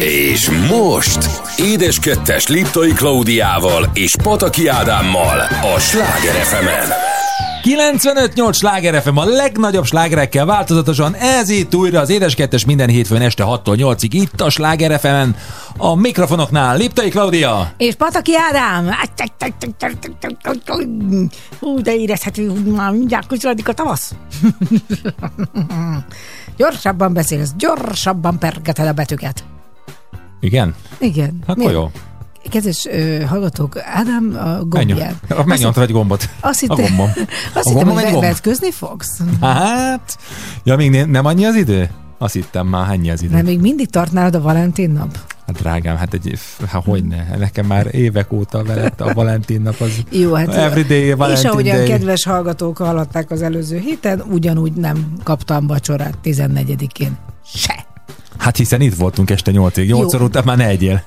És most édeskettes Liptai Klaudiával és Pataki Ádámmal a Sláger fm 95-8 sláger FM a legnagyobb slágerekkel változatosan, ez itt újra az édeskettes minden hétfőn este 6-tól 8-ig itt a sláger fm a mikrofonoknál Liptai Klaudia. És Pataki Ádám. Hú, de érezhető, hogy már mindjárt közeledik a tavasz. gyorsabban beszélsz, gyorsabban pergeted a betűket. Igen? Igen. Hát Miért? jó. Kedves ö, hallgatók, Ádám a gombján. Megnyomtad egy gombot. Azt a hittem, gombom. azt A hittem, gombom hogy vetközni fogsz. Hát, ja még ne- nem annyi az idő? Azt hittem már, annyi az idő. Nem, még mindig tart nálad a Valentin nap? Hát drágám, hát egy, hát hogy ne? Nekem már évek óta veled a Valentin nap az Jó, hát Everyday és Valentin ahogyan Day. kedves hallgatók hallották az előző héten, ugyanúgy nem kaptam vacsorát 14-én. Se. Hát hiszen itt voltunk este 8-ig, 8 Jó. után már ne egyél.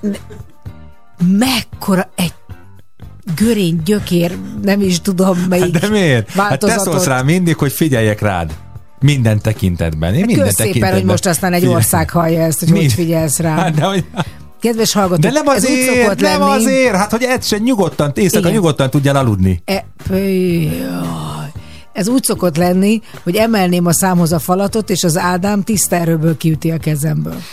Mekkora egy görény gyökér, nem is tudom melyik. Hát de miért? Hát te változatot. szólsz rám mindig, hogy figyeljek rád. Minden tekintetben. Én minden Kösz szépen, tekintetben. hogy most aztán egy Figyelj. ország hallja ezt, hogy hogy Mi? figyelsz rá. Hát de, hogy, Kedves hallgatók, de nem ez úgy azért, nem lenni. azért, hát hogy egyszer nyugodtan, éjszaka Igen. nyugodtan tudjál aludni. E, jaj. Ez úgy szokott lenni, hogy emelném a számhoz a falatot, és az Ádám tiszta erőből kiüti a kezemből.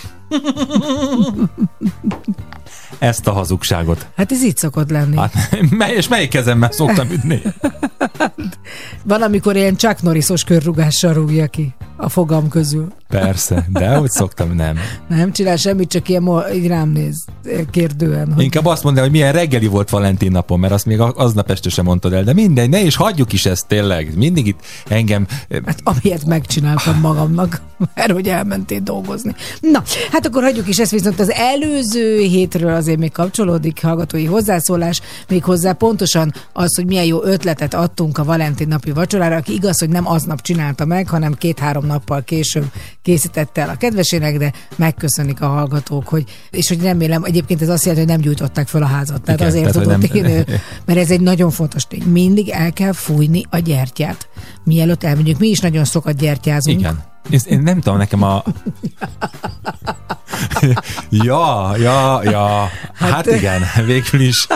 Ezt a hazugságot. Hát ez így szokott lenni. Hát, mely, és melyik kezemmel szoktam ütni? Van, amikor ilyen Chuck Norrisos körrugással rúgja ki a fogam közül. Persze, de hogy szoktam, nem. Nem csinál semmit, csak ilyen így rám néz kérdően. Hogy Inkább azt mondd el, hogy milyen reggeli volt Valentin napon, mert azt még aznap este sem mondtad el, de mindegy, ne is hagyjuk is ezt tényleg. Mindig itt engem Hát amilyet megcsináltam magamnak, mert hogy elmentél dolgozni. Na, hát akkor hagyjuk is ezt, viszont az előző hétről azért még kapcsolódik hallgatói hozzászólás, még hozzá pontosan az, hogy milyen jó ötletet adtunk a Valentin napi vacsorára, aki igaz, hogy nem aznap csinálta meg, hanem két-három nappal később készítette el a kedvesének, de megköszönik a hallgatók, hogy, és hogy remélem, egyébként ez azt jelenti, hogy nem gyújtották fel a házat. Tehát Igen, azért tehát, tudott nem- én, mert ez egy nagyon fontos tény. Mindig el kell fújni a gyertyát. Mielőtt elmegyünk, mi is nagyon sokat gyertyázunk. Igen. Én nem tudom, nekem a... ja, ja, ja. Hát igen, végül is.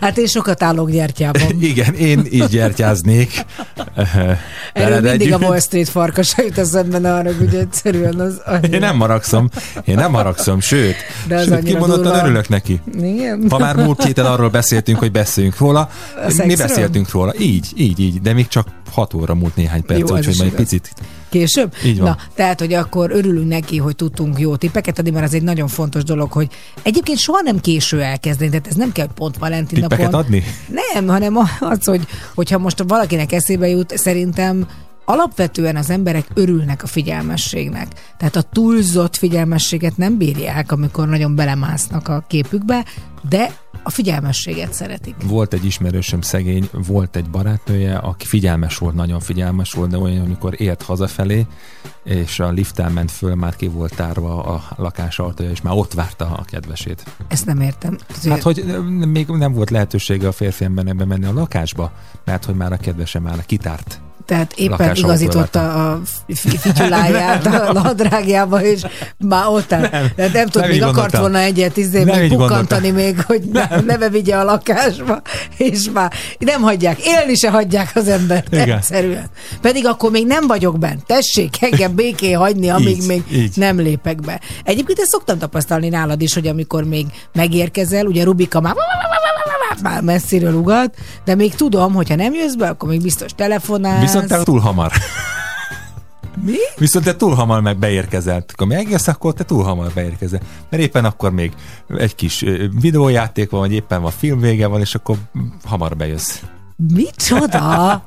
Hát én sokat állok gyertyában. Igen, én is gyertyáznék. Erről mindig a együtt. Wall Street farkasa jut eszembe, ne arra, hogy egyszerűen az... Én nem maragszom, én nem maragszom, sőt, De az sőt annyira kimondottan durva. örülök neki. Igen. Ha már múlt héten arról beszéltünk, hogy beszéljünk róla, mi szexről? beszéltünk róla. Így, így, így, de még csak 6 óra múlt néhány perc, úgyhogy majd igaz. picit. Később? Így van. Na, tehát, hogy akkor örülünk neki, hogy tudtunk jó tippeket adni, mert az egy nagyon fontos dolog, hogy egyébként soha nem késő elkezdeni, tehát ez nem kell, pont Valentin Tippeket napon. adni? Nem, hanem az, hogy hogyha most valakinek eszébe jut, szerintem alapvetően az emberek örülnek a figyelmességnek. Tehát a túlzott figyelmességet nem bírják, amikor nagyon belemásznak a képükbe, de a figyelmességet szeretik. Volt egy ismerősöm szegény, volt egy barátnője, aki figyelmes volt, nagyon figyelmes volt, de olyan, amikor ért hazafelé, és a liften ment föl, már ki volt tárva a lakás ajtaja, és már ott várta a kedvesét. Ezt nem értem. Hát, hogy még nem volt lehetősége a férfi embernek bemenni a lakásba, mert hogy már a kedvese már kitárt. Tehát éppen igazította a fi- fityuláját a nadrágjába, és már ott áll. Nem, nem, nem tudom, nem még akart gondoltam. volna egyet izé, Nem még pukkantani még, hogy ne, neve vigye a lakásba, és már nem hagyják, élni se hagyják az embert, Igen. egyszerűen. Pedig akkor még nem vagyok bent. Tessék engem békén hagyni, amíg Így, még így. nem lépek be. Egyébként ezt szoktam tapasztalni nálad is, hogy amikor még megérkezel, ugye Rubika már már messziről ugat, de még tudom, hogyha nem jössz be, akkor még biztos telefonálsz. Viszont te túl hamar. Mi? Viszont te túl hamar meg beérkezett. Akkor megjössz, akkor te túl hamar beérkezel. Mert éppen akkor még egy kis videójáték van, vagy éppen van film vége van, és akkor hamar bejössz. Micsoda?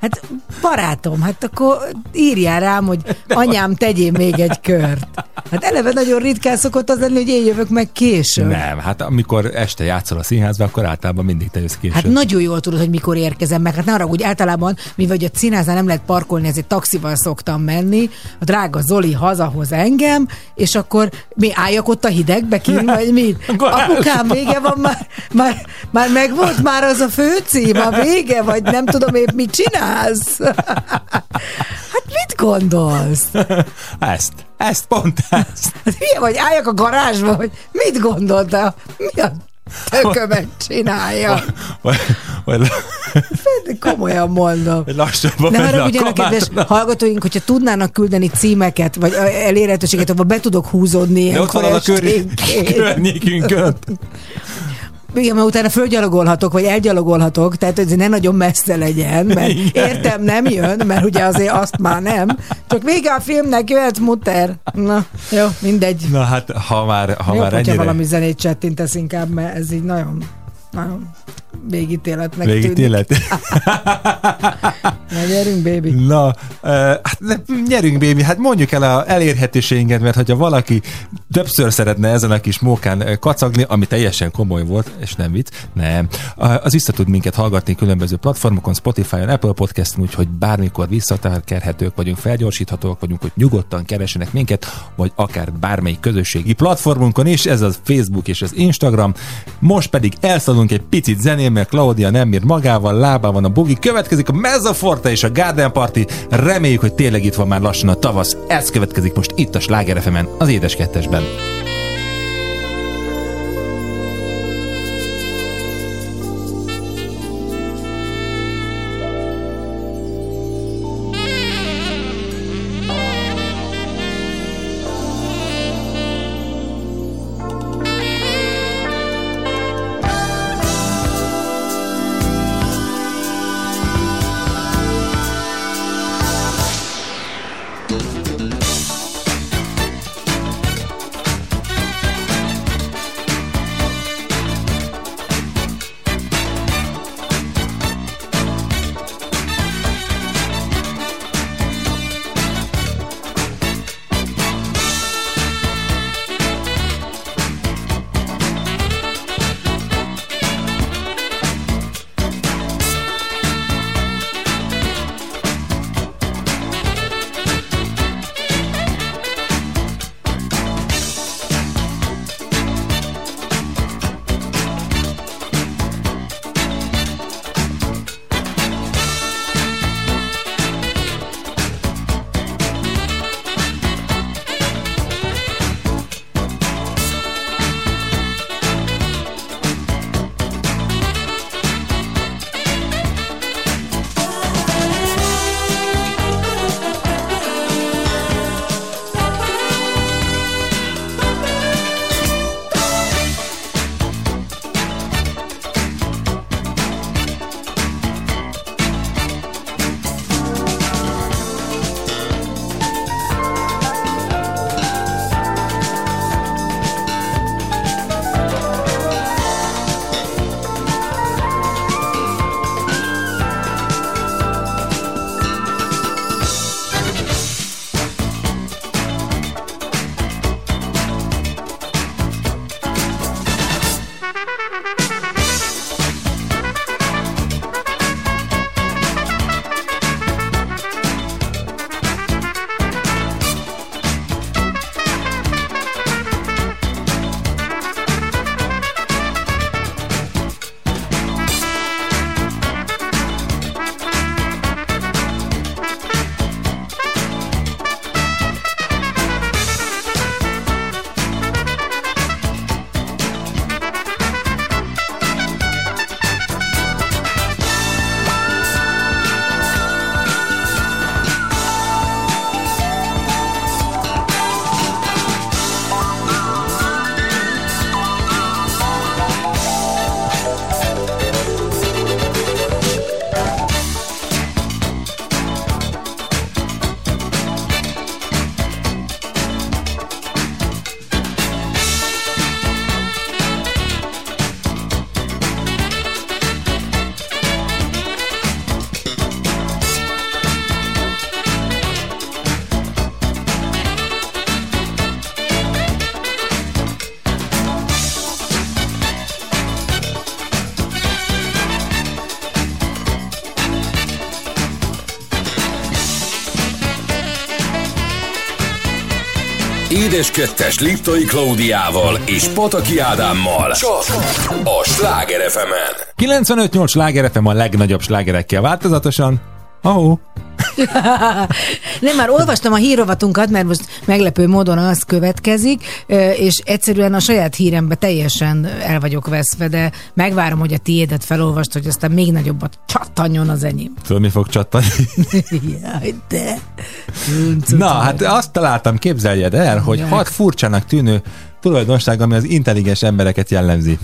Hát barátom, hát akkor írjál rám, hogy anyám, tegyél még egy kört. Hát eleve nagyon ritkán szokott az lenni, hogy én jövök meg később. Nem, hát amikor este játszol a színházban, akkor általában mindig te jössz később. Hát nagyon jól tudod, hogy mikor érkezem meg. Hát ne hogy általában, mivel a színháznál nem lehet parkolni, ezért taxival szoktam menni. A drága Zoli hazahoz engem, és akkor mi álljak ott a hidegbe ki, vagy mi? Akkor Apukám, vége van, már, már, már megvolt már az a főcím, a vége, vagy nem tudom épp mit csinálsz. Hát mit gondolsz? Ezt, ezt, pont ezt. Hát hülye vagy, álljak a garázsba, hogy mit gondolta? Mi a tökömet csinálja? Vagy, vagy, De komolyan mondom. vagy lassabban Ne menne a haragudjanak, kedves hallgatóink, hogyha tudnának küldeni címeket, vagy elérhetőséget, ahol be tudok húzódni De ott van a környékünkön. Igen, mert utána fölgyalogolhatok, vagy elgyalogolhatok, tehát ez ne nagyon messze legyen, mert Igen. értem nem jön, mert ugye azért azt már nem. Csak vége a filmnek, jöhet muter. Na, jó, mindegy. Na hát, ha már, ha Jobb, már ennyire valami zenét csettintesz inkább, mert ez így nagyon, nagyon végítéletnek tűnik. végítélet. Na, gyerünk, baby. Na, uh, hát ne, nyerünk, baby, hát mondjuk el a elérhetőségünket, mert hogyha valaki többször szeretne ezen a kis mókán kacagni, ami teljesen komoly volt, és nem vicc, nem, az vissza tud minket hallgatni különböző platformokon, Spotify-on, Apple Podcast-on, úgyhogy bármikor visszatárkerhetők vagyunk, felgyorsíthatóak vagyunk, hogy nyugodtan keresenek minket, vagy akár bármelyik közösségi platformunkon is, ez az Facebook és az Instagram. Most pedig elszalunk egy picit zenén, mert Claudia nem ír magával, lábában van a bugi, következik a Mezzaforte és a Garden Party, reméljük, hogy tényleg itt van már lassan a tavasz, ez következik most itt a Sláger az Édes Kettesben. Édes Kettes Liptai Klaudiával és Pataki Ádámmal. Csak a Sláger fm 95-8 sláger FM a legnagyobb slágerekkel változatosan. Ahó. Nem, már olvastam a hírrovatunkat, mert most meglepő módon az következik, és egyszerűen a saját hírembe teljesen el vagyok veszve, de megvárom, hogy a tiédet felolvast, hogy aztán még nagyobbat csattanjon az enyém. Tudod, mi fog csattani? Jaj, de. Na, hát azt találtam, képzeljed el, hogy hat furcsának tűnő tulajdonság, ami az intelligens embereket jellemzi.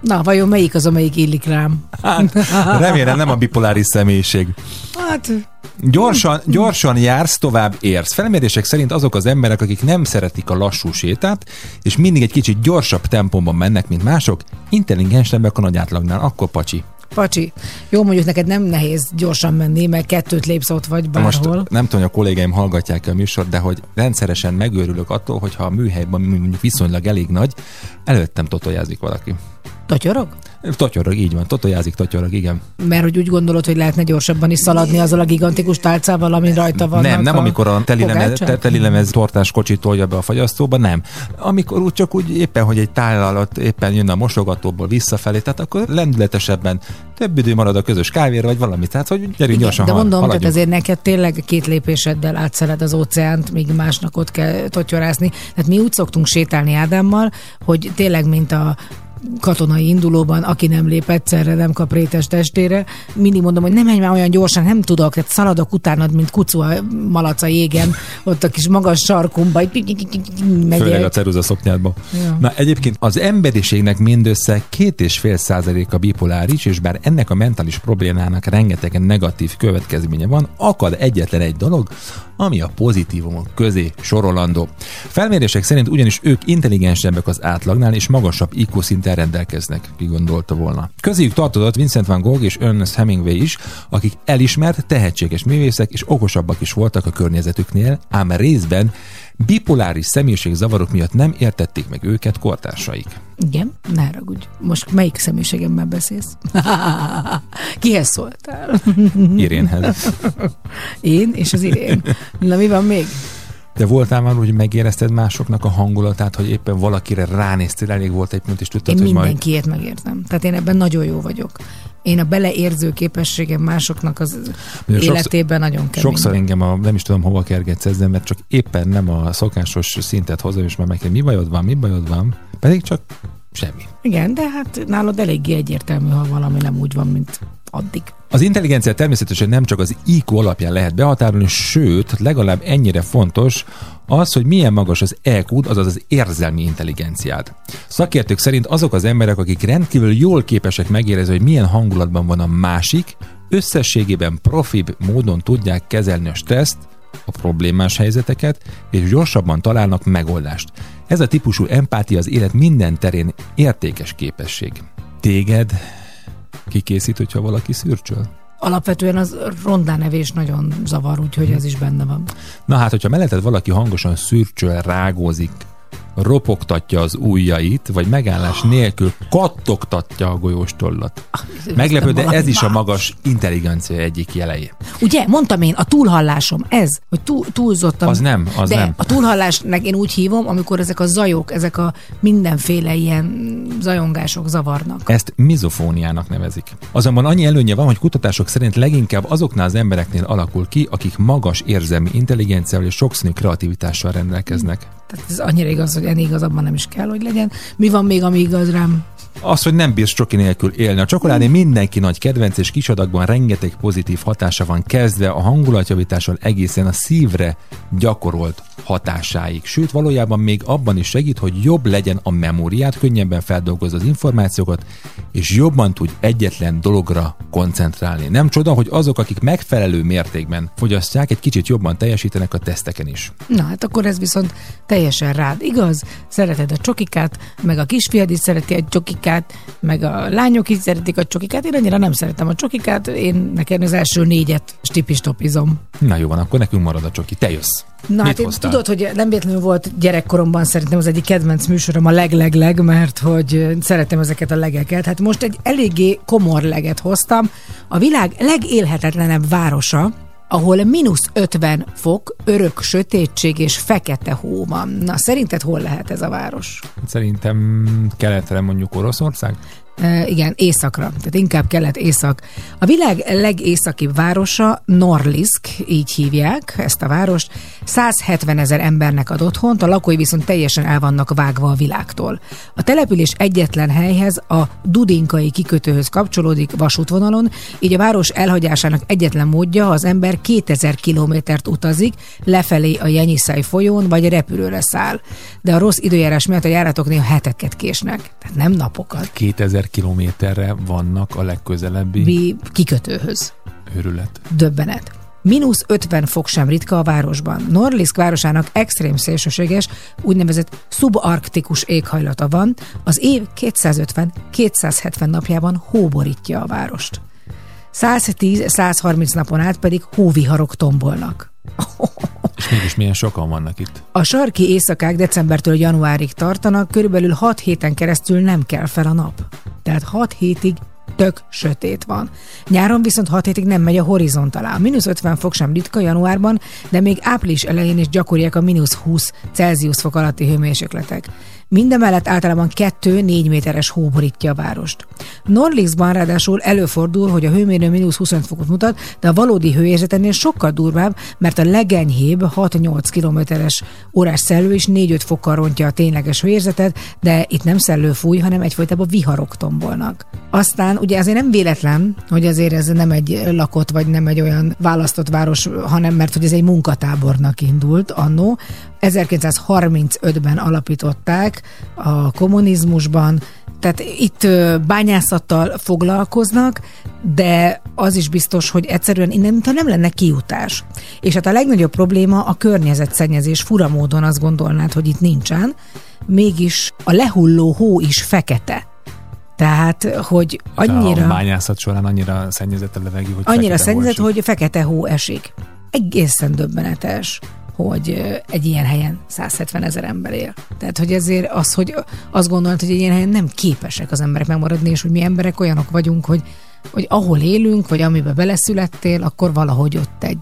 Na, vajon melyik az, amelyik illik rám? Hát, remélem nem a bipoláris személyiség. Hát, Gyorsan, gyorsan jársz, tovább érsz. Felmérések szerint azok az emberek, akik nem szeretik a lassú sétát, és mindig egy kicsit gyorsabb tempóban mennek, mint mások, intelligensebbek a nagy átlagnál. Akkor pacsi. Pacsi, jó, mondjuk neked nem nehéz gyorsan menni, mert kettőt lépsz ott vagy Na Most bárhol. nem tudom, hogy a kollégáim hallgatják a műsort, de hogy rendszeresen megőrülök attól, hogyha a műhelyben mondjuk viszonylag elég nagy, előttem totojázik valaki. Totyorog? Totyorog, így van, totojázik, totyorog, igen. Mert hogy úgy gondolod, hogy lehetne gyorsabban is szaladni azzal a gigantikus tálcával, ami rajta van. nem, nem amikor a teli lemez, pogácsák? te- teli lemez tortás kocsit tolja be a fagyasztóba, nem. Amikor úgy csak úgy éppen, hogy egy tál alatt éppen jön a mosogatóból visszafelé, tehát akkor lendületesebben több idő marad a közös kávéra, vagy valami. Tehát, hogy gyerünk Igen, gyorsan de mondom, tehát haladjunk. azért neked tényleg két lépéseddel átszeled az óceánt, míg másnak ott kell totyorászni. Tehát mi úgy szoktunk sétálni Ádámmal, hogy tényleg, mint a katonai indulóban, aki nem lép egyszerre, nem kap rétes testére. Mindig mondom, hogy nem menj már olyan gyorsan, nem tudok, tehát szaladok utánad, mint kucu a malac a jégen, ott a kis magas sarkumba, így Főleg a megyek. ceruza szoknyádba. Ja. Na egyébként az emberiségnek mindössze két és fél százaléka bipoláris, és bár ennek a mentális problémának rengeteg negatív következménye van, akad egyetlen egy dolog, ami a pozitívumok közé sorolandó. Felmérések szerint ugyanis ők intelligensebbek az átlagnál, és magasabb IQ szinten rendelkeznek, ki gondolta volna. Közéjük tartozott Vincent van Gogh és Ernest Hemingway is, akik elismert, tehetséges művészek és okosabbak is voltak a környezetüknél, ám részben bipoláris személyiségzavarok miatt nem értették meg őket kortársaik. Igen, ne haragudj. Most melyik személyiségemmel beszélsz? Kihez szóltál? Irénhez. Én és az Irén. Na mi van még? De voltál már, hogy megérezted másoknak a hangulatát, hogy éppen valakire ránéztél, elég volt egy pont, és tudtad, Én hogy majd... mindenkiét megértem. Tehát én ebben nagyon jó vagyok. Én a beleérző képességem másoknak az Ugye sokszor- életében nagyon kemény. Sokszor engem a, nem is tudom hova kergetsz ezzel, mert csak éppen nem a szokásos szintet hozom, és már meg mi bajod van, mi bajod van, pedig csak semmi. Igen, de hát nálad eléggé egyértelmű, ha valami nem úgy van, mint addig. Az intelligencia természetesen nem csak az IQ alapján lehet behatárolni, sőt, legalább ennyire fontos az, hogy milyen magas az EQ, azaz az érzelmi intelligenciád. Szakértők szerint azok az emberek, akik rendkívül jól képesek megérezni, hogy milyen hangulatban van a másik, összességében profibb módon tudják kezelni a stresszt, a problémás helyzeteket, és gyorsabban találnak megoldást. Ez a típusú empátia az élet minden terén értékes képesség. Téged kikészít, hogyha valaki szürcsöl? Alapvetően az rondánevés nagyon zavar, úgyhogy ez is benne van. Na hát, hogyha melletted valaki hangosan szürcsöl, rágózik, ropogtatja az ujjait, vagy megállás nélkül kattogtatja a golyóstollat. Meglepő, de ez is a magas intelligencia egyik jelei. Ugye, mondtam én, a túlhallásom, ez, hogy túl, túlzottan. Az nem, az de nem. a túlhallásnak én úgy hívom, amikor ezek a zajok, ezek a mindenféle ilyen zajongások zavarnak. Ezt mizofóniának nevezik. Azonban annyi előnye van, hogy kutatások szerint leginkább azoknál az embereknél alakul ki, akik magas érzelmi intelligenciával és sokszínű kreativitással rendelkeznek. Tehát ez annyira igaz, hogy ennél igazabban nem is kell, hogy legyen. Mi van még, ami igaz rám? Az, hogy nem bírsz csoki nélkül élni. A csokoládé mindenki nagy kedvenc, és kisadagban rengeteg pozitív hatása van, kezdve a hangulatjavítással egészen a szívre gyakorolt hatásáig. Sőt, valójában még abban is segít, hogy jobb legyen a memóriát, könnyebben feldolgoz az információkat, és jobban tud egyetlen dologra koncentrálni. Nem csoda, hogy azok, akik megfelelő mértékben fogyasztják, egy kicsit jobban teljesítenek a teszteken is. Na hát akkor ez viszont teljesen rád igaz. Szereted a csokikát, meg a kisfiad is szereti a csokikát, meg a lányok is szeretik a csokikát. Én annyira nem szeretem a csokikát, én nekem az első négyet stipistopizom. Na jó van, akkor nekünk marad a csoki. Te jössz. Na Mit hát én, hoztál? tudod, hogy nem véletlenül volt gyerekkoromban szerintem az egyik kedvenc műsorom a leglegleg, mert hogy szeretem ezeket a legeket. Hát most egy eléggé komor leget hoztam. A világ legélhetetlenebb városa, ahol mínusz 50 fok, örök sötétség és fekete hó van. Na, szerinted hol lehet ez a város? Szerintem keletre mondjuk Oroszország? E, igen, északra, tehát inkább kelet-észak. A világ legészakibb városa Norlisk, így hívják ezt a várost. 170 ezer embernek ad otthont, a lakói viszont teljesen el vannak vágva a világtól. A település egyetlen helyhez, a Dudinkai kikötőhöz kapcsolódik vasútvonalon, így a város elhagyásának egyetlen módja, az ember 2000 kilométert utazik, lefelé a Jenyiszai folyón, vagy repülőre száll. De a rossz időjárás miatt a járatok néha heteket késnek, tehát nem napokat. 2000 kilométerre vannak a legközelebbi Bi- kikötőhöz. őrület. Döbbenet. Mínusz 50 fok sem ritka a városban. Norlisk városának extrém szélsőséges, úgynevezett subarktikus éghajlata van. Az év 250-270 napjában hóborítja a várost. 110-130 napon át pedig hóviharok tombolnak. És mégis milyen sokan vannak itt. A sarki éjszakák decembertől januárig tartanak, körülbelül 6 héten keresztül nem kell fel a nap. Tehát 6 hétig tök sötét van. Nyáron viszont 6 hétig nem megy a horizont alá. Mínusz 50 fok sem ritka januárban, de még április elején is gyakoriak a mínusz 20 Celsius fok alatti hőmérsékletek. Mindemellett általában 2-4 méteres hó borítja a várost. Norliskban ráadásul előfordul, hogy a hőmérő mínusz 25 fokot mutat, de a valódi hőérzet ennél sokkal durvább, mert a legenyhébb 6-8 kilométeres órás szellő is 4-5 fokkal rontja a tényleges hőérzetet, de itt nem szellő fúj, hanem egyfolytában viharok tombolnak. Aztán ugye azért nem véletlen, hogy azért ez nem egy lakott, vagy nem egy olyan választott város, hanem mert hogy ez egy munkatábornak indult annó. 1935-ben alapították a kommunizmusban, tehát itt bányászattal foglalkoznak, de az is biztos, hogy egyszerűen innen mintha nem lenne kiutás. És hát a legnagyobb probléma a környezetszennyezés fura módon azt gondolnád, hogy itt nincsen, mégis a lehulló hó is fekete. Tehát, hogy annyira... A bányászat során annyira szennyezett a levegő, hogy annyira szennyezett, hogy fekete hó esik. Egészen döbbenetes hogy egy ilyen helyen 170 ezer ember él. Tehát, hogy ezért az, hogy azt gondolod, hogy egy ilyen helyen nem képesek az emberek megmaradni, és hogy mi emberek olyanok vagyunk, hogy, hogy ahol élünk, vagy amiben beleszülettél, akkor valahogy ott egy,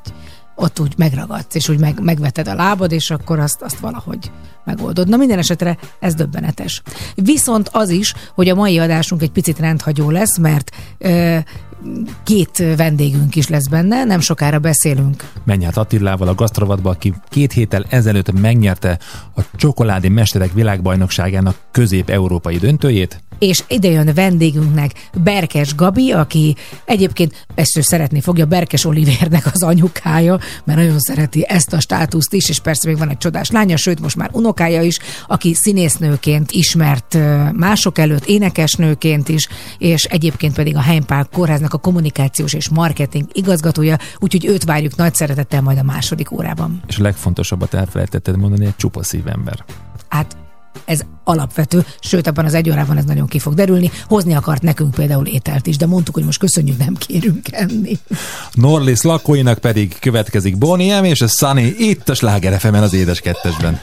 ott úgy megragadsz, és úgy meg, megveted a lábad, és akkor azt, azt valahogy megoldod. Na minden esetre ez döbbenetes. Viszont az is, hogy a mai adásunk egy picit rendhagyó lesz, mert ö, két vendégünk is lesz benne, nem sokára beszélünk Menj át Attilával a gasztrovatba, aki két héttel ezelőtt megnyerte a csokoládé mesterek világbajnokságának közép-európai döntőjét. és ide jön vendégünknek Berkes Gabi, aki egyébként ezt ő szeretni fogja, Berkes Olivernek az anyukája, mert nagyon szereti ezt a státuszt is, és persze még van egy csodás lánya, sőt most már unokája is, aki színésznőként ismert mások előtt, énekesnőként is, és egyébként pedig a Heimpál Kórháznak a kommunikációs és marketing igazgatója, úgyhogy őt várjuk nagy szeretettel majd a második órában. És a legfontosabbat elfelejtetted mondani, egy csupa szívember. Hát ez alapvető, sőt abban az egy órában ez nagyon ki fog derülni. Hozni akart nekünk például ételt is, de mondtuk, hogy most köszönjük, nem kérünk enni. Norlis lakóinak pedig következik Bonnie M és a Sunny itt a Sláger az édes kettesben.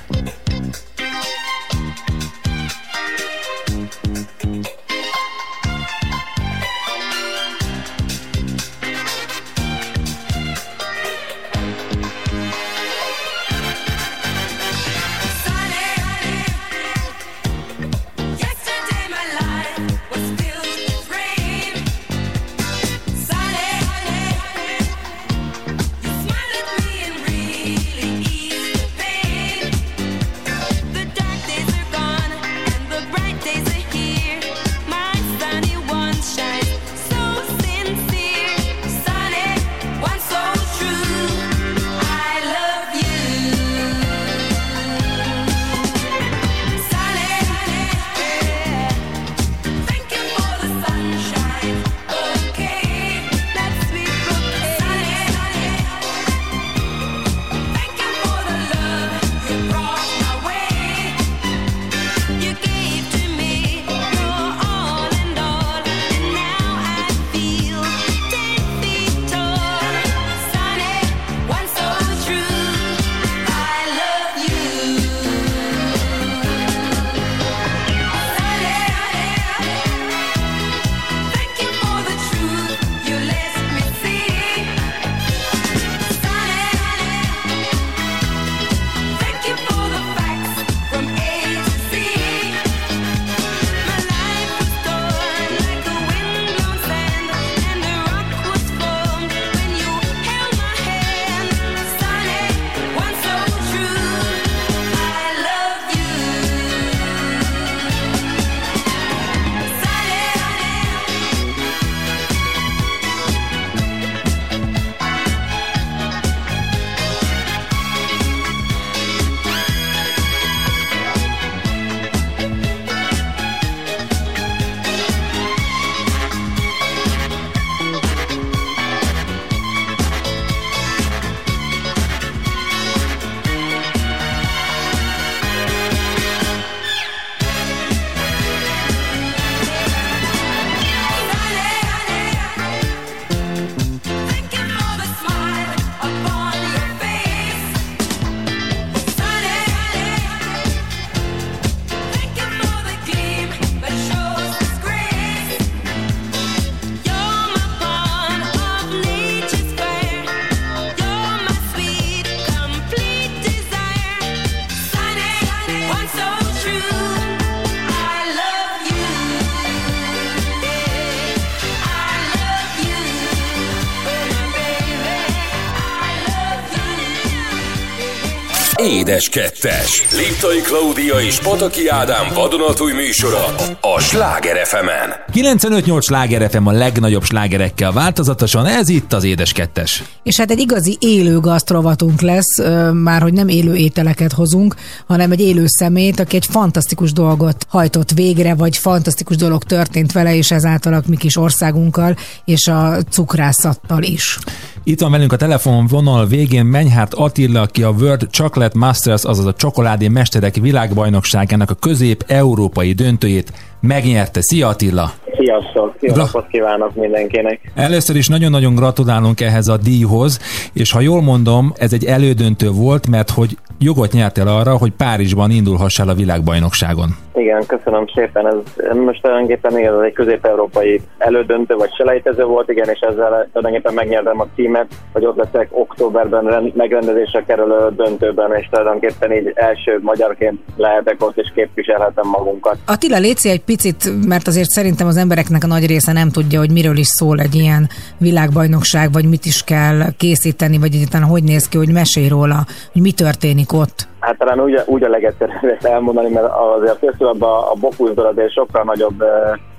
Édes Kettes. Liptai Klaudia és Pataki Ádám vadonatúj műsora a Sláger fm 95-8 sláger FM a legnagyobb slágerekkel változatosan, ez itt az Édes Kettes. És hát egy igazi élő gasztrovatunk lesz, már hogy nem élő ételeket hozunk, hanem egy élő szemét, aki egy fantasztikus dolgot hajtott végre, vagy fantasztikus dolog történt vele, és ezáltal a mi kis országunkkal, és a cukrászattal is. Itt van velünk a telefon vonal végén Menyhárt Attila, aki a World Chocolate Masters, azaz a csokoládé mesterek világbajnokságának a közép-európai döntőjét megnyerte. Szia Attila! Sziasztok! Jó napot kívánok mindenkinek! Először is nagyon-nagyon gratulálunk ehhez a díjhoz, és ha jól mondom, ez egy elődöntő volt, mert hogy jogot nyertél arra, hogy Párizsban indulhassál a világbajnokságon. Igen, köszönöm szépen. Ez most tulajdonképpen igen, ez egy közép-európai elődöntő vagy selejtező volt, igen, és ezzel tulajdonképpen megnyertem a címet, hogy ott leszek októberben rend- megrendezésre kerülő döntőben, és tulajdonképpen így első magyarként lehetek ott, és képviselhetem magunkat. Attila, létszi egy picit, mert azért szerintem az embereknek a nagy része nem tudja, hogy miről is szól egy ilyen világbajnokság, vagy mit is kell készíteni, vagy egyáltalán hogy néz ki, hogy mesélj róla, hogy mi történik ott. Hát talán úgy, úgy a legegyszerűbb ezt elmondani, mert azért köztudott a, a bokuszdoradé sokkal nagyobb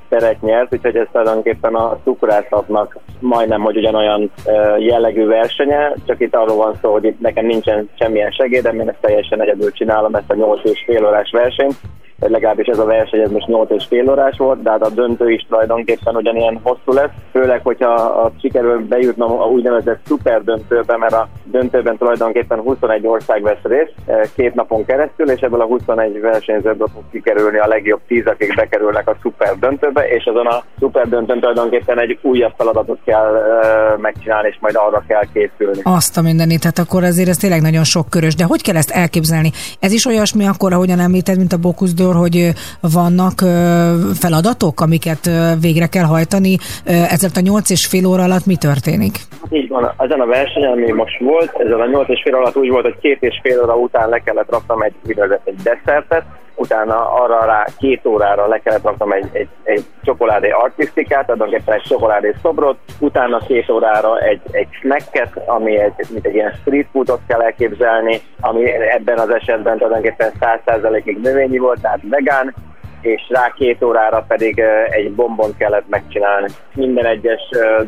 teret nyert, úgyhogy ez tulajdonképpen a cukrászatnak majdnem, hogy ugyanolyan jellegű versenye, csak itt arról van szó, hogy itt nekem nincsen semmilyen segédem, én ezt teljesen egyedül csinálom, ezt a 8 és fél órás versenyt, vagy legalábbis ez a verseny, ez most 8 és fél órás volt, de hát a döntő is tulajdonképpen ugyanilyen hosszú lesz, főleg, hogyha a sikerül bejutnom a úgynevezett szuper döntőbe, mert a döntőben tulajdonképpen 21 ország vesz részt eh, két napon keresztül, és ebből a 21 versenyzőből fog kikerülni a legjobb 10, akik bekerülnek a szuper döntőbe, és azon a szuper döntőn tulajdonképpen egy újabb feladatot kell eh, megcsinálni, és majd arra kell készülni. Azt a mindenit, tehát akkor azért ez tényleg nagyon sok körös. De hogy kell ezt elképzelni? Ez is olyasmi akkor, ahogyan említed, mint a Bokuszdor, hogy vannak feladatok, amiket végre kell hajtani. Ezzel a nyolc és fél óra alatt mi történik? Hát Így van, ezen a versenyen, ami most volt, ezen a 8 és fél alatt úgy volt, hogy két és fél óra után le kellett raknom egy úgynevezett egy desszertet, utána arra rá két órára le kellett raknom egy, egy, egy csokoládé artisztikát, tulajdonképpen egy csokoládé szobrot, utána két órára egy, egy snacket, ami egy, mint egy ilyen street foodot kell elképzelni, ami ebben az esetben tulajdonképpen 100%-ig növényi volt, tehát vegán, és rá két órára pedig egy bombon kellett megcsinálni. Minden egyes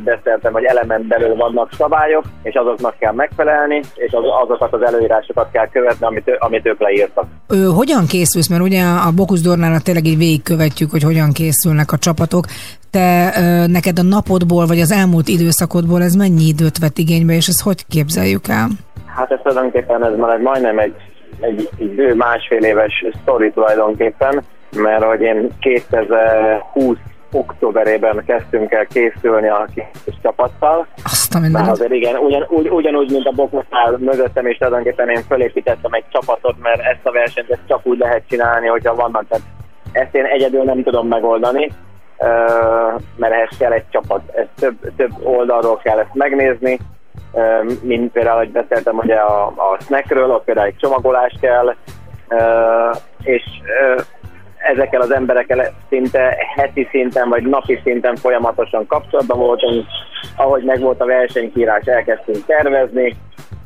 desszerten vagy elemen belül vannak szabályok, és azoknak kell megfelelni, és az, azokat az előírásokat kell követni, amit, ő- amit ők leírtak. Ö, hogyan készülsz? Mert ugye a Bokuszdornál tényleg így végigkövetjük, hogy hogyan készülnek a csapatok. Te neked a napodból, vagy az elmúlt időszakodból ez mennyi időt vett igénybe, és ezt hogy képzeljük el? Hát ez tulajdonképpen ez már egy, majdnem egy, egy, egy bő másfél éves sztori tulajdonképpen, mert hogy én 2020 októberében kezdtünk el készülni a kis csapattal, Azt a mindenit. azért igen, ugyan, ugy, ugyanúgy, mint a Bokusnál mögöttem, és tulajdonképpen én fölépítettem egy csapatot, mert ezt a versenyt ezt csak úgy lehet csinálni, hogyha vannak. Tehát ezt én egyedül nem tudom megoldani, mert ehhez kell egy csapat. Ez több, több oldalról kell ezt megnézni, mint például, hogy beszéltem ugye a, a snackről, ott például egy csomagolás kell, és ezekkel az emberekkel szinte heti szinten vagy napi szinten folyamatosan kapcsolatban voltunk. Ahogy megvolt a versenykírás, elkezdtünk tervezni,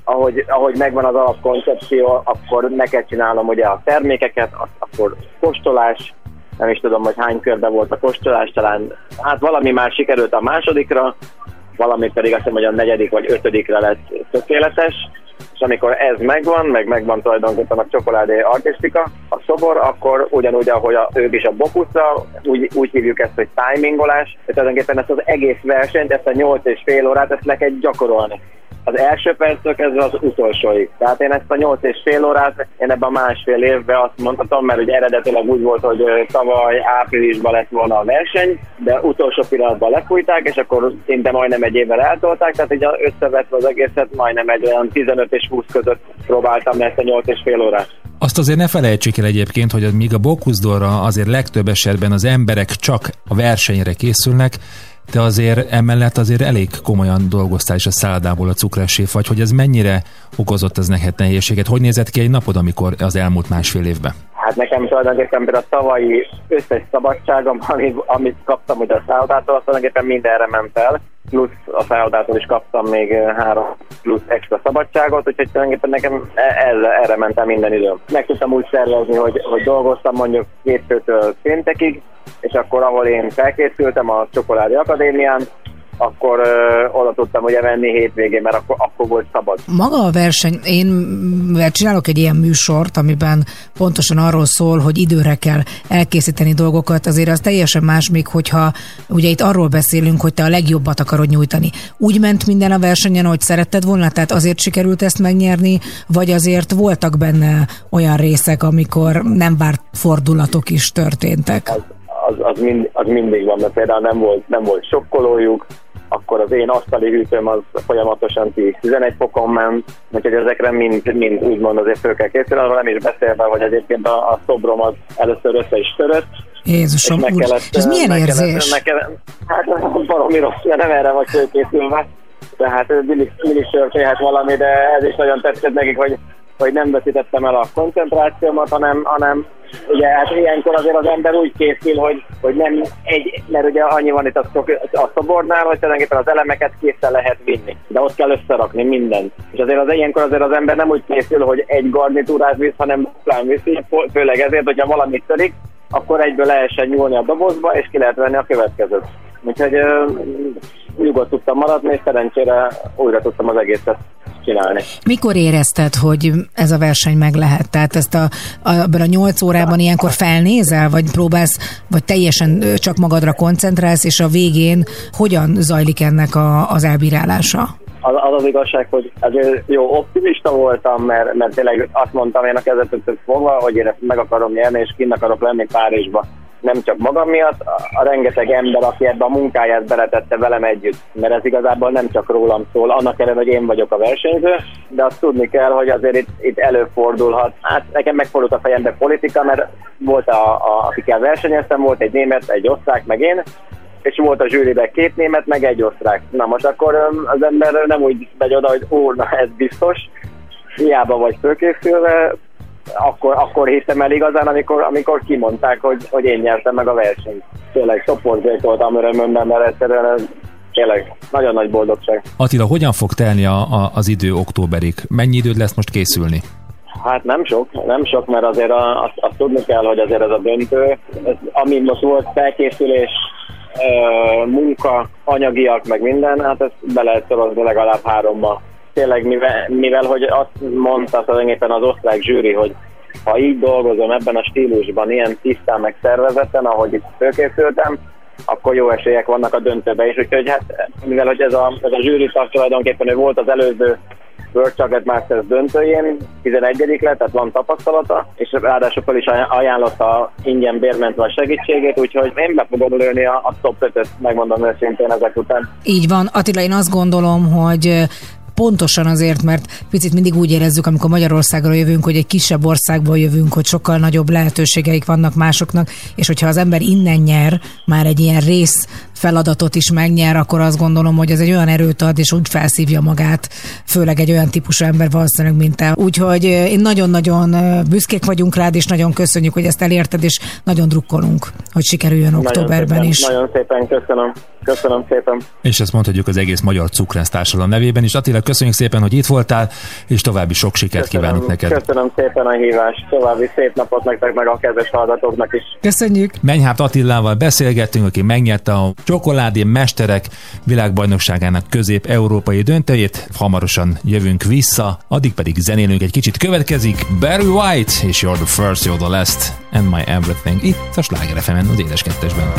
ahogy, ahogy megvan az alapkoncepció, akkor neked csinálom ugye a termékeket, akkor kóstolás, nem is tudom, hogy hány körbe volt a kóstolás, talán hát valami már sikerült a másodikra, valami pedig azt hiszem, hogy a negyedik vagy ötödikre lett tökéletes, és amikor ez megvan, meg megvan tulajdonképpen a csokoládé artistika, a szobor, akkor ugyanúgy, ahogy a, ők is a bokuszra, úgy, úgy hívjuk ezt, hogy timingolás, és tulajdonképpen ezt az egész versenyt, ezt a 8 és fél órát, ezt le kell gyakorolni. Az első perctől kezdve az utolsóig. Tehát én ezt a 8 és fél órát, én ebben a másfél évben azt mondhatom, mert ugye eredetileg úgy volt, hogy tavaly áprilisban lett volna a verseny, de utolsó pillanatban lefújták, és akkor szinte majdnem egy évvel eltolták, tehát így összevetve az egészet majdnem egy olyan 15 és 20 között próbáltam ezt a 8 és fél órát. Azt azért ne felejtsük el egyébként, hogy míg a Bokuszdorra azért legtöbb esetben az emberek csak a versenyre készülnek, te azért emellett azért elég komolyan dolgoztál is a szálládából a cukrássé vagy, hogy ez mennyire okozott ez neked nehézséget? Hogy nézett ki egy napod, amikor az elmúlt másfél évben? Hát nekem tulajdonképpen például a tavalyi összes szabadságom, amit, amit kaptam ugye a szállodától, tulajdonképpen mindenre ment el. Plusz a szállodától is kaptam még ö, három plusz extra szabadságot, úgyhogy tulajdonképpen nekem e- erre, erre mentem minden időm. Meg tudtam úgy szervezni, hogy, hogy dolgoztam mondjuk hétfőtől péntekig, és akkor ahol én felkészültem a Csokoládé Akadémián, akkor ö, oda tudtam ugye menni hétvégén, mert akkor, akkor volt szabad. Maga a verseny, én mivel csinálok egy ilyen műsort, amiben pontosan arról szól, hogy időre kell elkészíteni dolgokat, azért az teljesen más, még hogyha ugye itt arról beszélünk, hogy te a legjobbat akarod nyújtani. Úgy ment minden a versenyen, hogy szeretted volna, tehát azért sikerült ezt megnyerni, vagy azért voltak benne olyan részek, amikor nem várt fordulatok is történtek? az, az, az, mind, az mindig van, mert például nem volt, nem volt sokkolójuk, akkor az én asztali hűtőm az folyamatosan 10-11 fokon ment, úgyhogy ezekre mind, mind úgymond azért föl kell készülni, nem is beszélve, hogy egyébként a, a szobrom az először össze is törött, Jézusom, és meg úr, kellett, ez milyen meg érzés? Kellett, meg kellett, hát valami rossz, mert nem erre vagy fölkészülve. Tehát mindig, mindig történhet valami, de ez is nagyon tetszett nekik, hogy, hogy nem veszítettem el a koncentrációmat, hanem, hanem ugye hát ilyenkor azért az ember úgy készül, hogy, hogy nem egy, mert ugye annyi van itt a, a szobornál, hogy tulajdonképpen az elemeket készre lehet vinni, de ott kell összerakni mindent. És azért az ilyenkor azért az ember nem úgy készül, hogy egy garnitúrát visz, hanem plán viszi, főleg ezért, hogyha valamit törik, akkor egyből lehessen nyúlni a dobozba, és ki lehet venni a következőt. Úgyhogy nyugodt tudtam maradni, és szerencsére újra tudtam az egészet csinálni. Mikor érezted, hogy ez a verseny meg lehet? Tehát ezt a, a, abban a nyolc órában ilyenkor felnézel, vagy próbálsz, vagy teljesen csak magadra koncentrálsz, és a végén hogyan zajlik ennek a, az elbírálása? Az, az az igazság, hogy azért jó, optimista voltam, mert, mert tényleg azt mondtam én a kezdetektől fogva, hogy én ezt meg akarom nyerni, és kinn akarok lenni Párizsba. Nem csak magam miatt, a, rengeteg ember, aki ebbe a munkáját beletette velem együtt. Mert ez igazából nem csak rólam szól, annak ellenére, hogy én vagyok a versenyző, de azt tudni kell, hogy azért itt, itt előfordulhat. Hát nekem megfordult a fejembe politika, mert volt, a, a, akikkel versenyeztem, volt egy német, egy osztrák, meg én, és volt a zsűriben két német, meg egy osztrák. Na most akkor az ember nem úgy megy oda, hogy ó, na ez biztos, hiába vagy fölkészülve, akkor, akkor hittem el igazán, amikor, amikor kimondták, hogy, hogy én nyertem meg a versenyt. Tényleg szoportjait voltam örömömben, mert egyszerűen tényleg nagyon nagy boldogság. Attila, hogyan fog telni a, a, az idő októberig? Mennyi időd lesz most készülni? Hát nem sok, nem sok, mert azért a, azt, azt tudni kell, hogy azért ez a döntő, ez, ami most volt felkészülés, munka, anyagiak, meg minden, hát ezt be lehet szorozni legalább háromba. Tényleg, mivel, mivel hogy azt mondta tulajdonképpen az osztrák zsűri, hogy ha így dolgozom ebben a stílusban, ilyen tisztán meg ahogy itt fölkészültem, akkor jó esélyek vannak a döntőbe is. Úgyhogy hát, mivel hogy ez a, ez a zsűri tag tulajdonképpen ő volt az előző World Chocolate Masters döntőjén, 11 lett, tehát van tapasztalata, és ráadásul fel is ajánlotta ingyen bérmentve segítségét, úgyhogy én be fogom lőni a, a top 5-öt, megmondom őszintén ezek után. Így van. Attila, én azt gondolom, hogy pontosan azért, mert picit mindig úgy érezzük, amikor Magyarországról jövünk, hogy egy kisebb országból jövünk, hogy sokkal nagyobb lehetőségeik vannak másoknak, és hogyha az ember innen nyer, már egy ilyen rész feladatot is megnyer, akkor azt gondolom, hogy ez egy olyan erőt ad, és úgy felszívja magát, főleg egy olyan típusú ember valószínűleg, mint te. Úgyhogy ö, én nagyon-nagyon ö, büszkék vagyunk rád, és nagyon köszönjük, hogy ezt elérted, és nagyon drukkolunk, hogy sikerüljön októberben nagyon szépen, is. Nagyon szépen köszönöm. Köszönöm szépen. És ezt mondhatjuk az egész Magyar Cukrász Társadalom nevében is. Attila, köszönjük szépen, hogy itt voltál, és további sok sikert Köszönöm, kívánunk neked. köszönöm szépen a hívást. További szép napot nektek, meg a kedves hallgatóknak is. Köszönjük! Menyhárt Attilával beszélgettünk, aki megnyerte a Csokoládé Mesterek világbajnokságának közép-európai döntőjét. Hamarosan jövünk vissza, addig pedig zenélünk egy kicsit. Következik Barry White és You're the First, You're the Last and My Everything. Itt a Sláger az édes kettesben.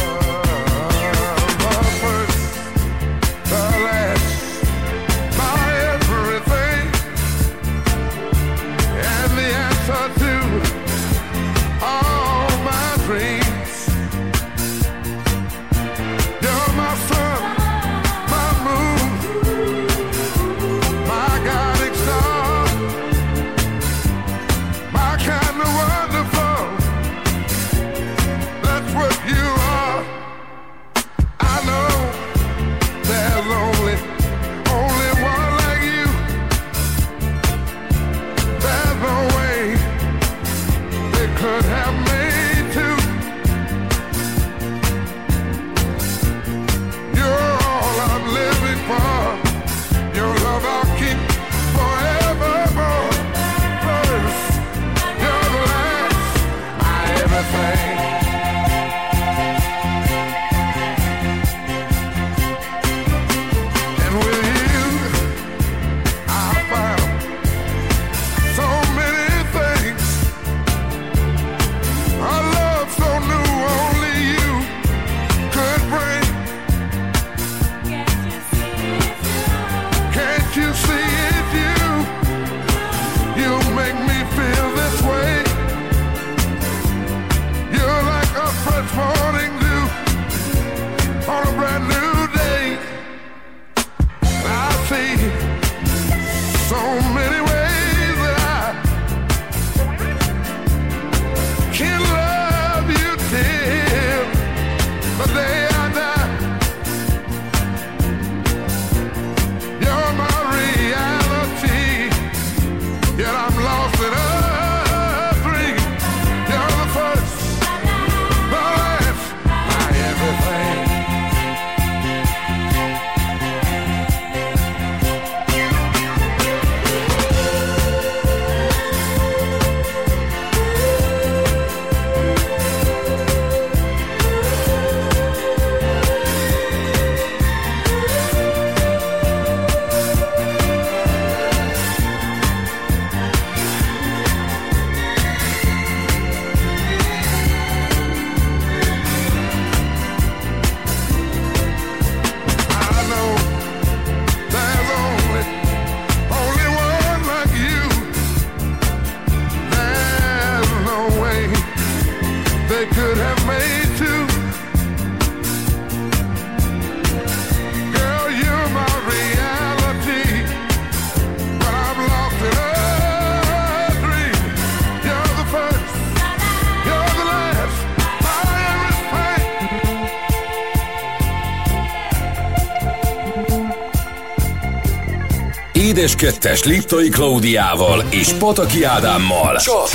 Édes Kettes Liptai Klaudiával és Pataki Ádámmal. Csak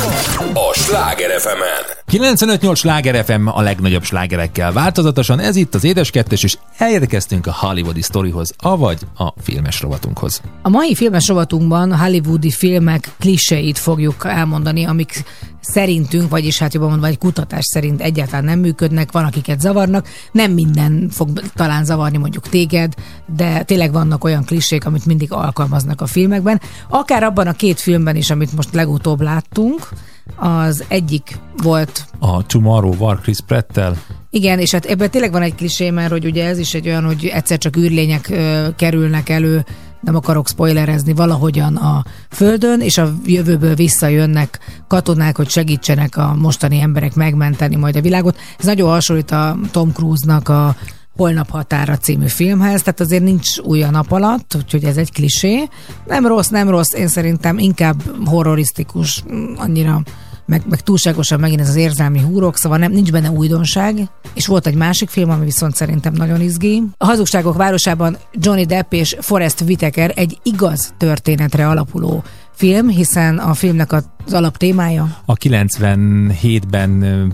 a Sláger fm 95-8 sláger FM a legnagyobb slágerekkel. Változatosan ez itt az Édes Kettes, és elérkeztünk a hollywoodi sztorihoz, avagy a filmes rovatunkhoz. A mai filmes rovatunkban hollywoodi filmek kliséit fogjuk elmondani, amik szerintünk, vagyis hát jobban mondva egy kutatás szerint egyáltalán nem működnek, van akiket zavarnak, nem minden fog talán zavarni mondjuk téged, de tényleg vannak olyan klisék, amit mindig alkalmaznak a filmekben. Akár abban a két filmben is, amit most legutóbb láttunk, az egyik volt A Tomorrow War Chris Prettel, igen, és hát ebben tényleg van egy klisé, mert hogy ugye ez is egy olyan, hogy egyszer csak űrlények ö, kerülnek elő, nem akarok spoilerezni, valahogyan a Földön, és a jövőből visszajönnek katonák, hogy segítsenek a mostani emberek megmenteni majd a világot. Ez nagyon hasonlít a Tom Cruise-nak a Holnap határa című filmhez, tehát azért nincs új a nap alatt, úgyhogy ez egy klisé. Nem rossz, nem rossz, én szerintem inkább horrorisztikus, mm, annyira meg, meg túlságosan megint ez az érzelmi húrok, szóval nem, nincs benne újdonság. És volt egy másik film, ami viszont szerintem nagyon izgi. A Hazugságok városában Johnny Depp és Forrest Whitaker egy igaz történetre alapuló film, hiszen a filmnek az alaptémája a 97-ben ö,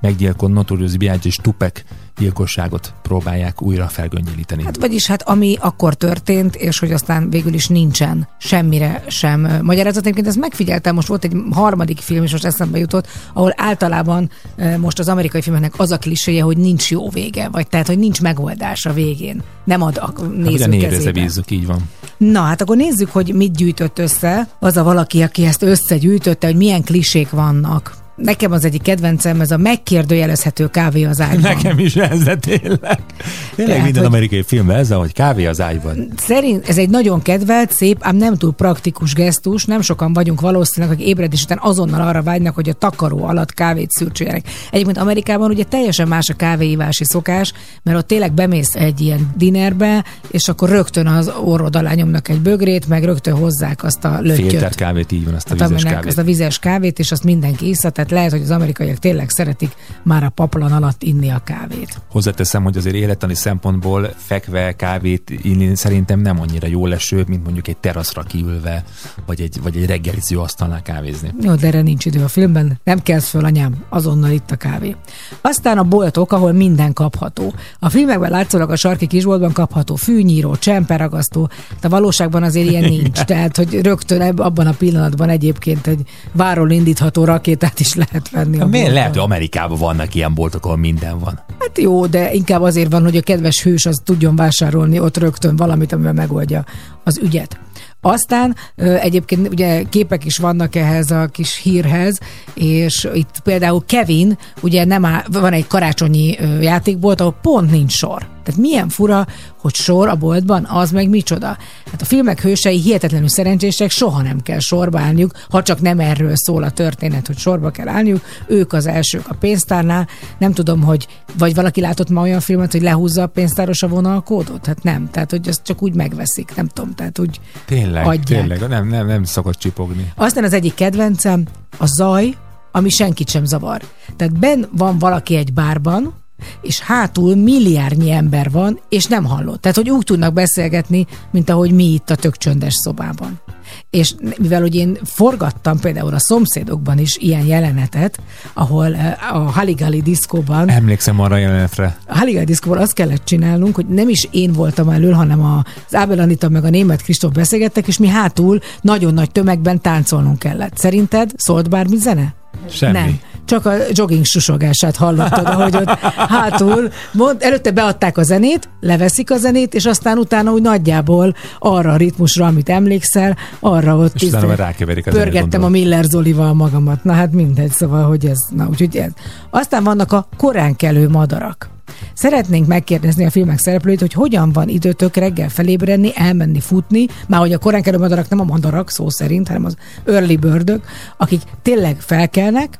meggyilkolt Notorious B.I.G. és Tupac gyilkosságot próbálják újra felgöngyölíteni. Hát vagyis hát ami akkor történt, és hogy aztán végül is nincsen semmire sem magyarázat. Egyébként ezt megfigyeltem, most volt egy harmadik film, és most eszembe jutott, ahol általában ö, most az amerikai filmeknek az a kliséje, hogy nincs jó vége, vagy tehát, hogy nincs megoldás a végén. Nem ad a Hát, néző kezébe. bízzuk, így van. Na, hát akkor nézzük, hogy mit gyűjtött össze az a valaki, aki ezt összegyűjtötte, hogy milyen klisék vannak. Nekem az egyik kedvencem, ez a megkérdőjelezhető kávé az ágyban. Nekem is ez, de tényleg. Tényleg Tehát, minden hogy- amerikai filmben ez, hogy kávé az ágyban. Szerint ez egy nagyon kedvelt, szép, ám nem túl praktikus gesztus. Nem sokan vagyunk valószínűleg, akik ébredés után azonnal arra vágynak, hogy a takaró alatt kávét szürcsöljenek. Egyébként Amerikában ugye teljesen más a kávéívási szokás, mert ott tényleg bemész egy ilyen dinerbe, és akkor rögtön az orrod alá nyomnak egy bögrét, meg rögtön hozzák azt a löttyöt. Filter kávét, így van, azt a Hát vizes kávét. azt a vizes kávét, és azt mindenki iszza, tehát lehet, hogy az amerikaiak tényleg szeretik már a paplan alatt inni a kávét. Hozzáteszem, hogy azért élettani szempontból fekve kávét inni szerintem nem annyira jó leső, mint mondjuk egy teraszra kiülve, vagy egy, vagy egy reggeliző asztalnál kávézni. Jó, de erre nincs idő a filmben. Nem kezd föl, anyám, azonnal itt a kávé. Aztán a boltok, ahol minden kapható. A filmekben látszólag a sarki kisboltban kapható fűnyíró, csemperagasztó, de a valóságban azért ilyen nincs. Tehát, hogy rögtön abban a pillanatban egyébként egy váról indítható rakétát is lehet venni. A Miért lehet, hogy Amerikában vannak ilyen boltok, ahol minden van? Hát jó, de inkább azért van, hogy a kedves hős az tudjon vásárolni ott rögtön valamit, amivel megoldja az ügyet. Aztán egyébként ugye képek is vannak ehhez a kis hírhez, és itt például Kevin, ugye nem áll, van egy karácsonyi játékbolt, ahol pont nincs sor. Tehát milyen fura, hogy sor a boltban, az meg micsoda. Hát a filmek hősei hihetetlenül szerencsések, soha nem kell sorba állniuk, ha csak nem erről szól a történet, hogy sorba kell állniuk. Ők az elsők a pénztárnál. Nem tudom, hogy vagy valaki látott ma olyan filmet, hogy lehúzza a pénztáros a vonalkódot? Hát nem. Tehát, hogy azt csak úgy megveszik, nem tudom. Tehát úgy Tényleg, Adják. tényleg, nem, nem, nem szokott csipogni. aztán az egyik kedvencem a zaj, ami senkit sem zavar. Tehát ben van valaki egy bárban, és hátul milliárdnyi ember van, és nem hallott. Tehát, hogy úgy tudnak beszélgetni, mint ahogy mi itt a tök csöndes szobában. És mivel hogy én forgattam például a szomszédokban is ilyen jelenetet, ahol eh, a Haligali diszkóban Emlékszem arra a jelenetre. a Haligai diszkóból azt kellett csinálnunk, hogy nem is én voltam elől, hanem az Ábel Anita meg a német Kristóf beszélgettek, és mi hátul nagyon nagy tömegben táncolnunk kellett. Szerinted szólt bármi zene? Semmi. Nem. Csak a jogging susogását hallottad, ahogy ott hátul, mond, előtte beadták a zenét, leveszik a zenét, és aztán utána úgy nagyjából arra a ritmusra, amit emlékszel, arra ott És izé- rákeverik a pörgettem a. Miller Zolival magamat. Na hát mindegy, szóval, hogy ez, na úgyhogy ez. Aztán vannak a korán kelő madarak. Szeretnénk megkérdezni a filmek szereplőit, hogy hogyan van időtök reggel felébredni, elmenni futni, már hogy a korán kelő madarak nem a madarak szó szerint, hanem az early birdök, akik tényleg felkelnek,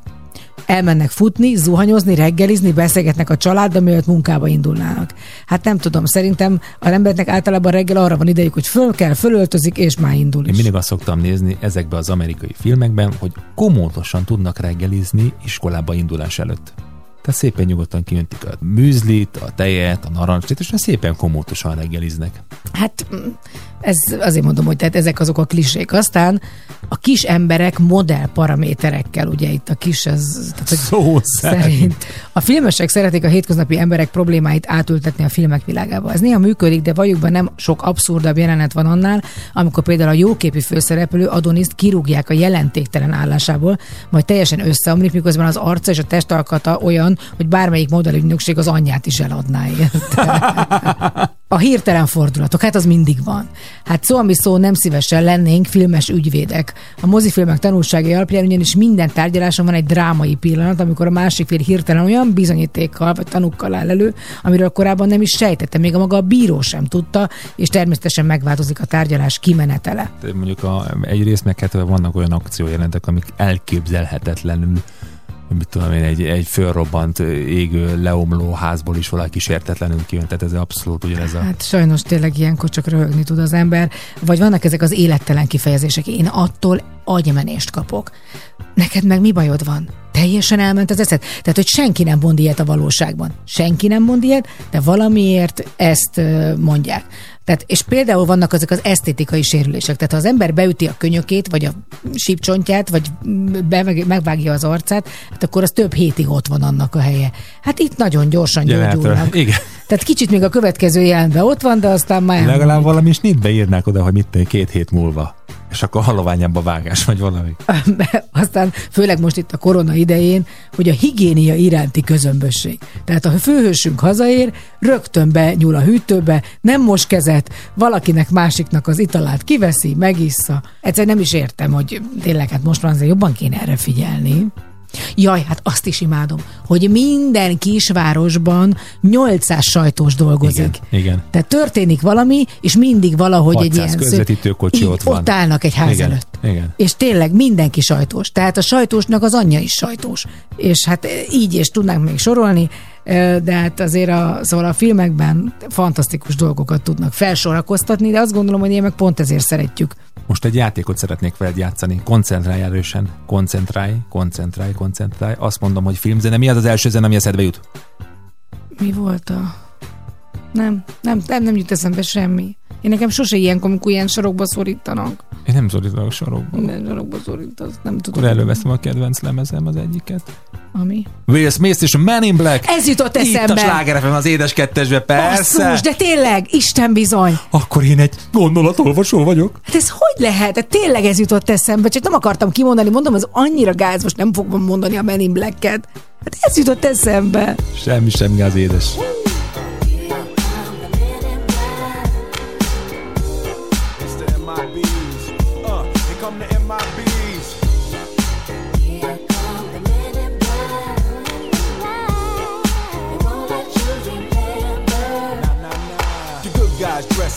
elmennek futni, zuhanyozni, reggelizni, beszélgetnek a családdal, mielőtt munkába indulnának. Hát nem tudom, szerintem az embernek általában reggel arra van idejük, hogy föl kell, fölöltözik, és már indul Én is. mindig azt szoktam nézni ezekbe az amerikai filmekben, hogy komótosan tudnak reggelizni iskolába indulás előtt. Tehát szépen nyugodtan kiöntik a műzlit, a tejet, a narancsot, és szépen komótosan reggeliznek. Hát ez azért mondom, hogy tehát ezek azok a klisék. Aztán a kis emberek modell paraméterekkel, ugye itt a kis, ez, tehát, Szó szerint. A filmesek szeretik a hétköznapi emberek problémáit átültetni a filmek világába. Ez néha működik, de valljuk be nem sok abszurdabb jelenet van annál, amikor például a jóképű főszereplő Adoniszt kirúgják a jelentéktelen állásából, majd teljesen összeomlik, miközben az arca és a testalkata olyan, hogy bármelyik modellügynökség az anyját is eladná. érte? A hirtelen fordulatok, hát az mindig van. Hát szó, ami szó, nem szívesen lennénk filmes ügyvédek. A mozifilmek tanulságai alapján ugyanis minden tárgyaláson van egy drámai pillanat, amikor a másik fél hirtelen olyan bizonyítékkal vagy tanúkkal áll elő, amiről korábban nem is sejtette, még a maga a bíró sem tudta, és természetesen megváltozik a tárgyalás kimenetele. Mondjuk a, egyrészt meg hát vannak olyan akciójelentek, amik elképzelhetetlenül mit tudom én, egy, egy fölrobbant, égő, leomló házból is valaki sértetlenül kijön, tehát ez abszolút ugyanez a... Hát sajnos tényleg ilyenkor csak röhögni tud az ember, vagy vannak ezek az élettelen kifejezések. Én attól agymenést kapok. Neked meg mi bajod van? Teljesen elment az eszed? Tehát, hogy senki nem mond ilyet a valóságban. Senki nem mond ilyet, de valamiért ezt mondják. Tehát, és például vannak azok az esztétikai sérülések. Tehát, ha az ember beüti a könyökét, vagy a sípcsontját, vagy bemeg- megvágja az arcát, hát akkor az több hétig ott van annak a helye. Hát itt nagyon gyorsan gyógyulnak. Igen. Tehát kicsit még a következő jelenben ott van, de aztán már Legalább valami snitbe írnák oda, hogy mit két hét múlva. És akkor haloványabb a vágás, vagy valami. aztán főleg most itt a korona idején, hogy a higiénia iránti közömbösség. Tehát a főhősünk hazaér, rögtön benyúl a hűtőbe, nem mos kezet, valakinek másiknak az italát kiveszi, megissza. Egyszerűen nem is értem, hogy tényleg hát most már azért jobban kéne erre figyelni. Jaj, hát azt is imádom, hogy minden kisvárosban 800 sajtós dolgozik. Igen, igen. Tehát történik valami, és mindig valahogy egy 600 ilyen... közvetítőkocsi így, ott van. Ott állnak egy ház Igen, előtt. igen. És tényleg mindenki sajtós. Tehát a sajtósnak az anyja is sajtós. És hát így is tudnánk még sorolni, de hát azért a, szóval a filmekben fantasztikus dolgokat tudnak felsorakoztatni, de azt gondolom, hogy én meg pont ezért szeretjük. Most egy játékot szeretnék veled játszani. Koncentrálj erősen. Koncentrálj, koncentrálj, koncentrálj. Azt mondom, hogy filmzene. Mi az az első zene, ami eszedbe jut? Mi volt a... Nem, nem, nem, nem jut eszembe semmi. Én nekem sose ilyenkor, amikor ilyen sorokba szorítanak. Én nem szorítok sorokba. Minden sorokba szorít, azt nem tudom. Akkor előveszem a kedvenc lemezem az egyiket. Ami? Will Smith és a Man in Black. Ez jutott Itt a eszembe. Sláger FM az édes kettesbe, persze. Basszus, de tényleg, Isten bizony. Akkor én egy gondolatolvasó vagyok. Hát ez hogy lehet? Hát tényleg ez jutott eszembe, csak nem akartam kimondani, mondom, ez annyira gáz, most nem fogom mondani a Men in Black-et. Hát ez jutott eszembe. Semmi sem gáz édes.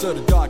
so the dark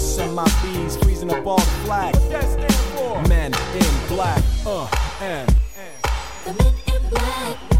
the fearless. MIBs freezing up all the flag. What that? Men in black. Uh, and. Let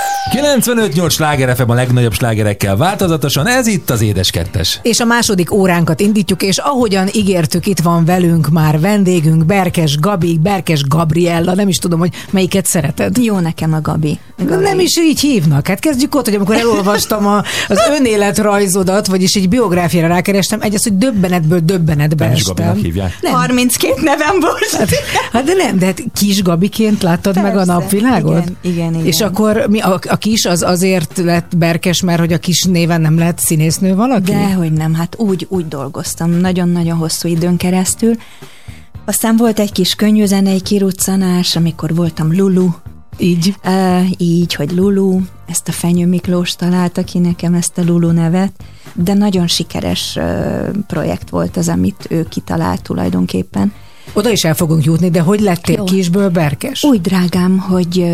95-8 sláger FM a legnagyobb slágerekkel változatosan, ez itt az Édes Kettes. És a második óránkat indítjuk, és ahogyan ígértük, itt van velünk már vendégünk, Berkes Gabi, Berkes Gabriella, nem is tudom, hogy melyiket szereted. Jó nekem a Gabi. Gabi. Nem is így hívnak. Hát kezdjük ott, hogy amikor elolvastam a, az önéletrajzodat, vagyis egy biográfiára rákerestem, egy az, hogy döbbenetből döbbenetbe Nem is Gabinak estem. hívják. Nem. 32 nevem volt. Hát, hát de nem, de hát kis Gabiként láttad meg a Persze. napvilágot? Igen, igen, igen. És akkor mi, a, a kis az azért lett berkes, mert hogy a kis néven nem lett színésznő valaki? De hogy nem, hát úgy, úgy dolgoztam nagyon-nagyon hosszú időn keresztül. Aztán volt egy kis könnyűzenei kiruccanás, amikor voltam Lulu. Így. Uh, így, hogy Lulu, ezt a Fenyő Miklós találta ki nekem ezt a Lulu nevet, de nagyon sikeres projekt volt az, amit ő kitalált tulajdonképpen. Oda is el fogunk jutni, de hogy lettél Jó. kisből berkes? Úgy drágám, hogy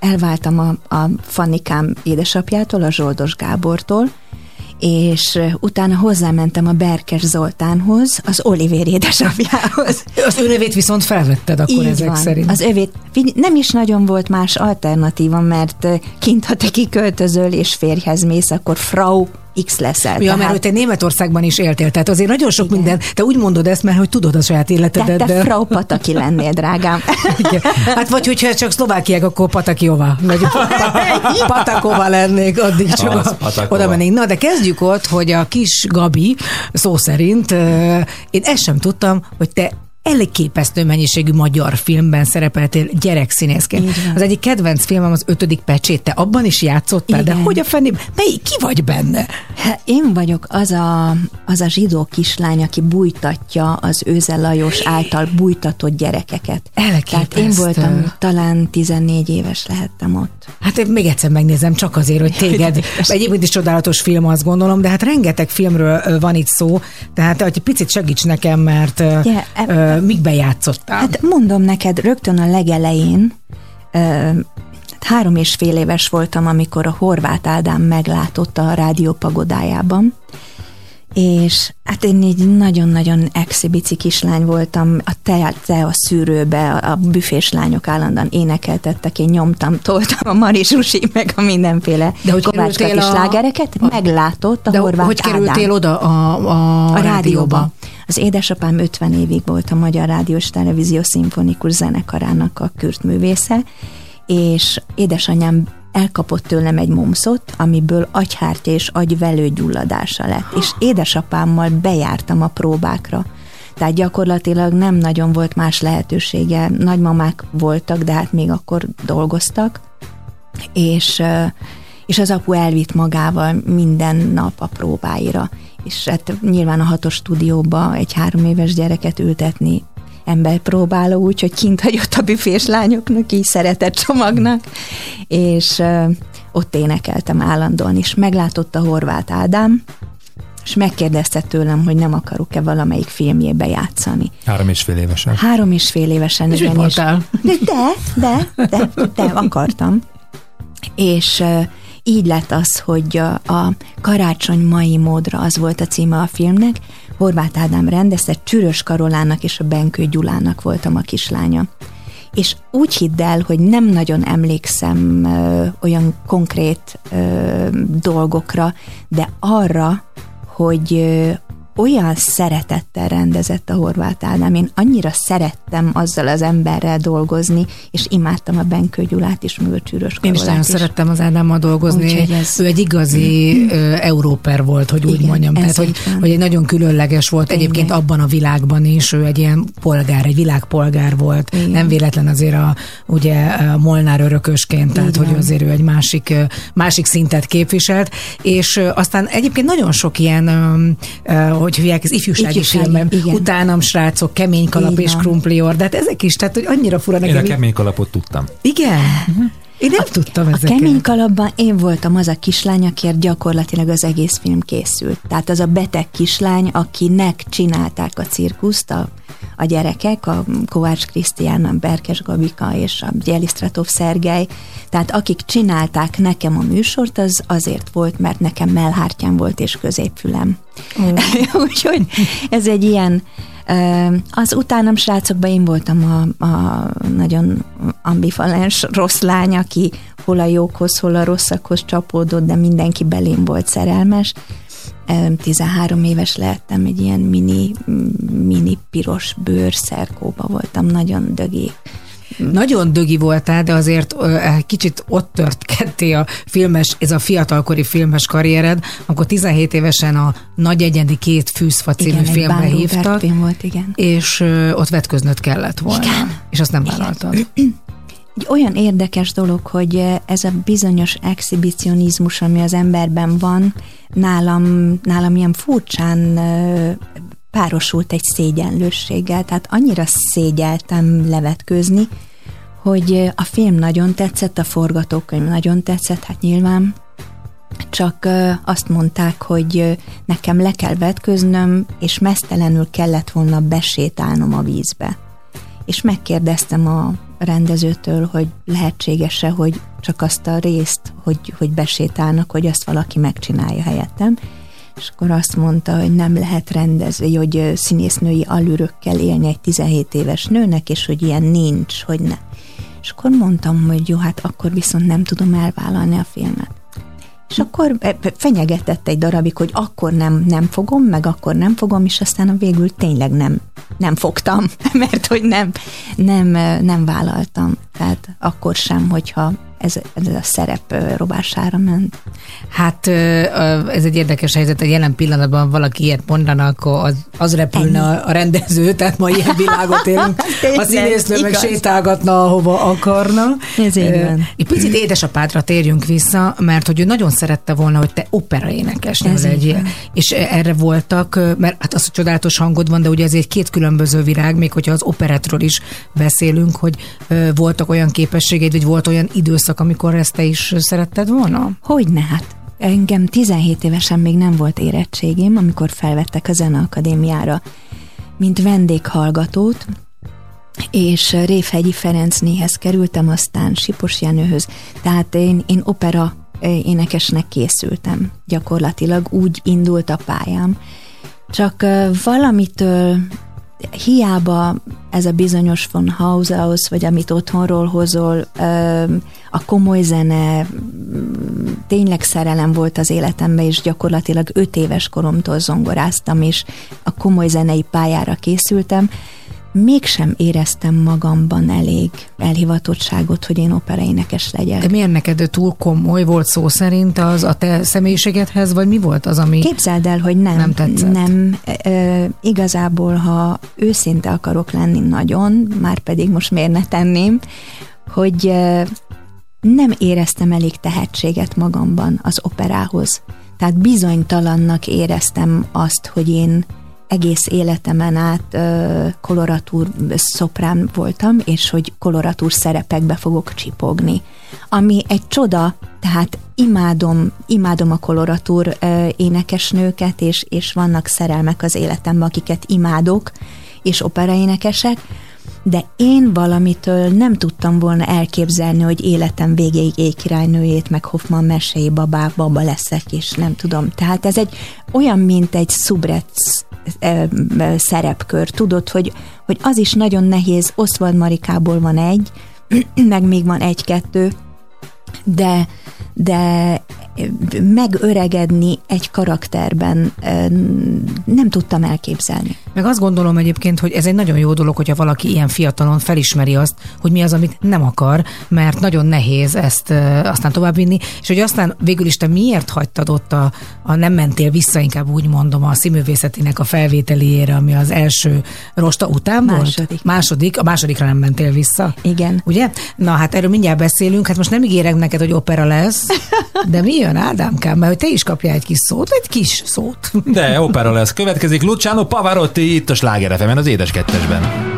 elváltam a, a Fannikám édesapjától, a Zsoldos Gábortól, és utána hozzámentem a Berkes Zoltánhoz, az Olivér édesapjához. Az ő nevét viszont felvetted akkor Így ezek van. szerint. Az övét nem is nagyon volt más alternatíva, mert kint, ha te kiköltözöl és férjhez mész, akkor Frau X leszel. Ja, mert hogy te Németországban is éltél, tehát azért nagyon sok Igen. minden, te úgy mondod ezt, mert hogy tudod a saját életedet. tehát te de- Frau Pataki lennél, drágám. Igen. Hát vagy hogyha csak szlovákiák, akkor Patakjova, vagy pa- Patakova lennék, addig csak Az, a, oda mennénk. Na, de kezdjük ott, hogy a kis Gabi, szó szerint, euh, én ezt sem tudtam, hogy te elképesztő mennyiségű magyar filmben szerepeltél gyerekszínészként. Az egyik kedvenc filmem az ötödik pecsét, te abban is játszottál, de Igen. hogy a fenében, melyik, ki vagy benne? Hát Én vagyok az a, az a zsidó kislány, aki bújtatja az Őze Lajos által bújtatott gyerekeket. Tehát én Elképesztő. voltam, talán 14 éves lehettem ott. Hát én még egyszer megnézem, csak azért, hogy téged. Egyébként is csodálatos film, azt gondolom, de hát rengeteg filmről van itt szó, tehát hogy egy picit segíts nekem, mert yeah, mikbe játszottál? Hát mondom neked, rögtön a legelején, hát három és fél éves voltam, amikor a Horváth Ádám meglátotta a rádió pagodájában, és hát én egy nagyon-nagyon exhibici kislány voltam, a te, te a szűrőbe, a, a büfés lányok állandóan énekeltettek, én nyomtam, toltam a Mari Zsusi, meg a mindenféle De hogy kovácska kerültél kis a- slágereket, a- meglátott a de Horváth hogy kerültél Ádám. oda a, a, A rádióba. Az édesapám 50 évig volt a Magyar Rádiós Televízió Szimfonikus Zenekarának a kürtművésze, és édesanyám elkapott tőlem egy momszot, amiből agyhártya és agyvelő gyulladása lett, és édesapámmal bejártam a próbákra. Tehát gyakorlatilag nem nagyon volt más lehetősége. Nagymamák voltak, de hát még akkor dolgoztak, és, és az apu elvitt magával minden nap a próbáira. És hát nyilván a hatos stúdióba egy három éves gyereket ültetni emberpróbáló, úgyhogy kint hagyott a büfés lányoknak, így szeretett csomagnak, és ott énekeltem állandóan, és meglátott a Horváth Ádám, és megkérdezte tőlem, hogy nem akarok-e valamelyik filmjébe játszani. Három és fél évesen. Három és fél évesen. És mit igen, mondtál? De, de, de, de, de akartam. És uh, így lett az, hogy a, a Karácsony mai módra az volt a címe a filmnek. Horváth Ádám rendezte, Csürös Karolának és a Benkő Gyulának voltam a kislánya. És úgy hidd el, hogy nem nagyon emlékszem ö, olyan konkrét ö, dolgokra, de arra, hogy ö, olyan szeretettel rendezett a Horváth Ádám. Én annyira szerettem azzal az emberrel dolgozni, és imádtam a Benkő Gyulát is, meg a Csűrös Én is nagyon szerettem az Ádámmal dolgozni. Ez- Ő egy igazi ö, európer volt, hogy úgy Igen, mondjam. Tehát, hogy, van. hogy egy nagyon különleges volt Tényleg. egyébként abban a világban is. Ő egy ilyen polgár, egy világpolgár volt. Igen. Nem véletlen azért a, ugye a Molnár örökösként, tehát Így hogy azért ő egy másik, másik szintet képviselt. És aztán egyébként nagyon sok ilyen, ö, hogy hívják, ez ifjúsági, Ifjúsági, filmem, igen. utánam srácok, kemény kalap Így és van. krumplior, de hát ezek is, tehát hogy annyira fura Én nekem. a így- kemény kalapot tudtam. Igen? Én nem tudtam A ezeket. kemény kalapban én voltam az a kislány, akiért gyakorlatilag az egész film készült. Tehát az a beteg kislány, akinek csinálták a cirkuszt a, a gyerekek, a Kovács Krisztián, a Berkes Gabika és a Gyelisztratov Szergej. Tehát akik csinálták nekem a műsort, az azért volt, mert nekem mellhártyám volt és középfülem. Úgyhogy ez egy ilyen Az utánam srácokban én voltam a, a nagyon ambivalens rossz lány, aki hol a jókhoz, hol a rosszakhoz csapódott, de mindenki belém volt szerelmes. Ö, 13 éves lehettem, egy ilyen mini, mini piros bőrszerkóba voltam, nagyon dögi. Nagyon dögi voltál, de azért kicsit ott tört ketté a filmes, ez a fiatalkori filmes karriered, akkor 17 évesen a Nagy Egyedi Két Fűszfa című Igen, filmre hívtak, film volt, igen. és ott vetköznöd kellett volna. Igen. És azt nem vállaltad. Egy olyan érdekes dolog, hogy ez a bizonyos exhibicionizmus, ami az emberben van, nálam, nálam ilyen furcsán párosult egy szégyenlősséggel, tehát annyira szégyeltem levetkőzni, hogy a film nagyon tetszett, a forgatókönyv nagyon tetszett, hát nyilván, csak ö, azt mondták, hogy ö, nekem le kell vetköznöm, és mesztelenül kellett volna besétálnom a vízbe. És megkérdeztem a rendezőtől, hogy lehetséges-e, hogy csak azt a részt, hogy, hogy besétálnak, hogy azt valaki megcsinálja helyettem. És akkor azt mondta, hogy nem lehet rendezni, hogy színésznői alürökkel élni egy 17 éves nőnek, és hogy ilyen nincs, hogy ne. És akkor mondtam, hogy jó, hát akkor viszont nem tudom elvállalni a filmet. És akkor fenyegetett egy darabig, hogy akkor nem, nem fogom, meg akkor nem fogom, és aztán a végül tényleg nem, nem fogtam, mert hogy nem, nem, nem vállaltam. Tehát akkor sem, hogyha ez, ez a szerep robására ment. Hát ez egy érdekes helyzet, hogy jelen pillanatban valaki ilyet mondana, akkor az, az repülne a, a rendező, tehát ma ilyen világot élünk. A színésznő meg sétálgatna, ahova akarna. Ez így van. Egy picit édesapádra térjünk vissza, mert hogy ő nagyon szerette volna, hogy te opera énekesnő Ez így legyél. És erre voltak, mert hát az, hogy csodálatos hangod van, de ugye ez egy két különböző virág, még hogyha az operetről is beszélünk, hogy voltak olyan képességeid, vagy volt olyan időszak, amikor ezt te is szeretted volna? Hogyne, hát engem 17 évesen még nem volt érettségém, amikor felvettek a Zeneakadémiára, mint vendéghallgatót, és Révhegyi Ferencnéhez kerültem, aztán Sipos Jenőhöz. Tehát én, én opera eh, énekesnek készültem. Gyakorlatilag úgy indult a pályám. Csak eh, valamitől hiába ez a bizonyos von Haushaus, vagy amit otthonról hozol, a komoly zene, tényleg szerelem volt az életemben, és gyakorlatilag öt éves koromtól zongoráztam, és a komoly zenei pályára készültem, mégsem éreztem magamban elég elhivatottságot, hogy én operaénekes legyek. De miért neked túl komoly volt szó szerint az a te személyiségedhez, vagy mi volt az, ami... Képzeld el, hogy nem. Nem tetszett. Nem. Ö, igazából, ha őszinte akarok lenni nagyon, már pedig most miért ne tenném, hogy ö, nem éreztem elég tehetséget magamban az operához. Tehát bizonytalannak éreztem azt, hogy én egész életemen át ö, koloratúr szoprán voltam, és hogy koloratúr szerepekbe fogok csipogni. Ami egy csoda, tehát imádom, imádom a koloratúr énekesnőket, és, és vannak szerelmek az életemben, akiket imádok, és operaénekesek, de én valamitől nem tudtam volna elképzelni, hogy életem végéig éjkirálynőjét, meg Hoffman meséi babá, baba leszek, és nem tudom. Tehát ez egy olyan, mint egy szubret szerepkör. Tudod, hogy, hogy az is nagyon nehéz, Oswald Marikából van egy, meg még van egy-kettő, de, de megöregedni egy karakterben nem tudtam elképzelni. Meg azt gondolom egyébként, hogy ez egy nagyon jó dolog, hogyha valaki ilyen fiatalon felismeri azt, hogy mi az, amit nem akar, mert nagyon nehéz ezt aztán továbbvinni, és hogy aztán végül is te miért hagytad ott a, a nem mentél vissza, inkább úgy mondom, a színművészetének a felvételiére, ami az első rosta után Második. volt? Második. A másodikra nem mentél vissza? Igen. Ugye? Na hát erről mindjárt beszélünk, hát most nem ígérek neked, hogy opera lesz, de mi jön Ádámkám, mert hogy te is kapjál egy kis szót, egy kis szót. De opera lesz. Következik Luciano Pavarotti itt a Sláger az Édes Kettesben.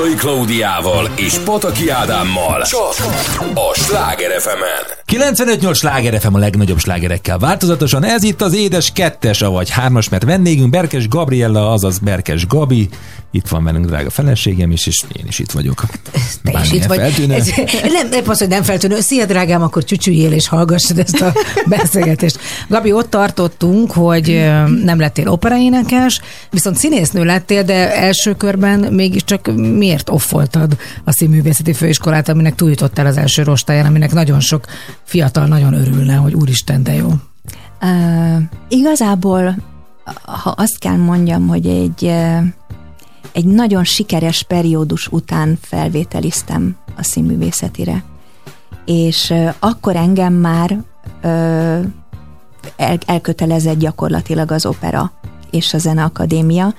Liptai Klaudiával és Pataki Ádámmal. Csak a Sláger fm 95-8 sláger FM a legnagyobb slágerekkel változatosan. Ez itt az édes kettes, vagy hármas, mert vendégünk Berkes Gabriella, azaz Berkes Gabi. Itt van velünk drága feleségem is, és én is itt vagyok. Bármilyen itt vagy. feltűnő. Ez, nem, nem az, hogy nem feltűnő. Szia, drágám, akkor csücsüljél és hallgassad ezt a beszélgetést. Gabi, ott tartottunk, hogy nem lettél operaénekes, viszont színésznő lettél, de első körben mégiscsak miért offoltad a színművészeti főiskolát, aminek túljutottál az első rostáján, aminek nagyon sok fiatal nagyon örülne, hogy úristen, de jó. Uh, igazából, ha azt kell mondjam, hogy egy, uh, egy nagyon sikeres periódus után felvételiztem a színművészetire. És akkor engem már uh, el, elkötelezett gyakorlatilag az opera és a zeneakadémia,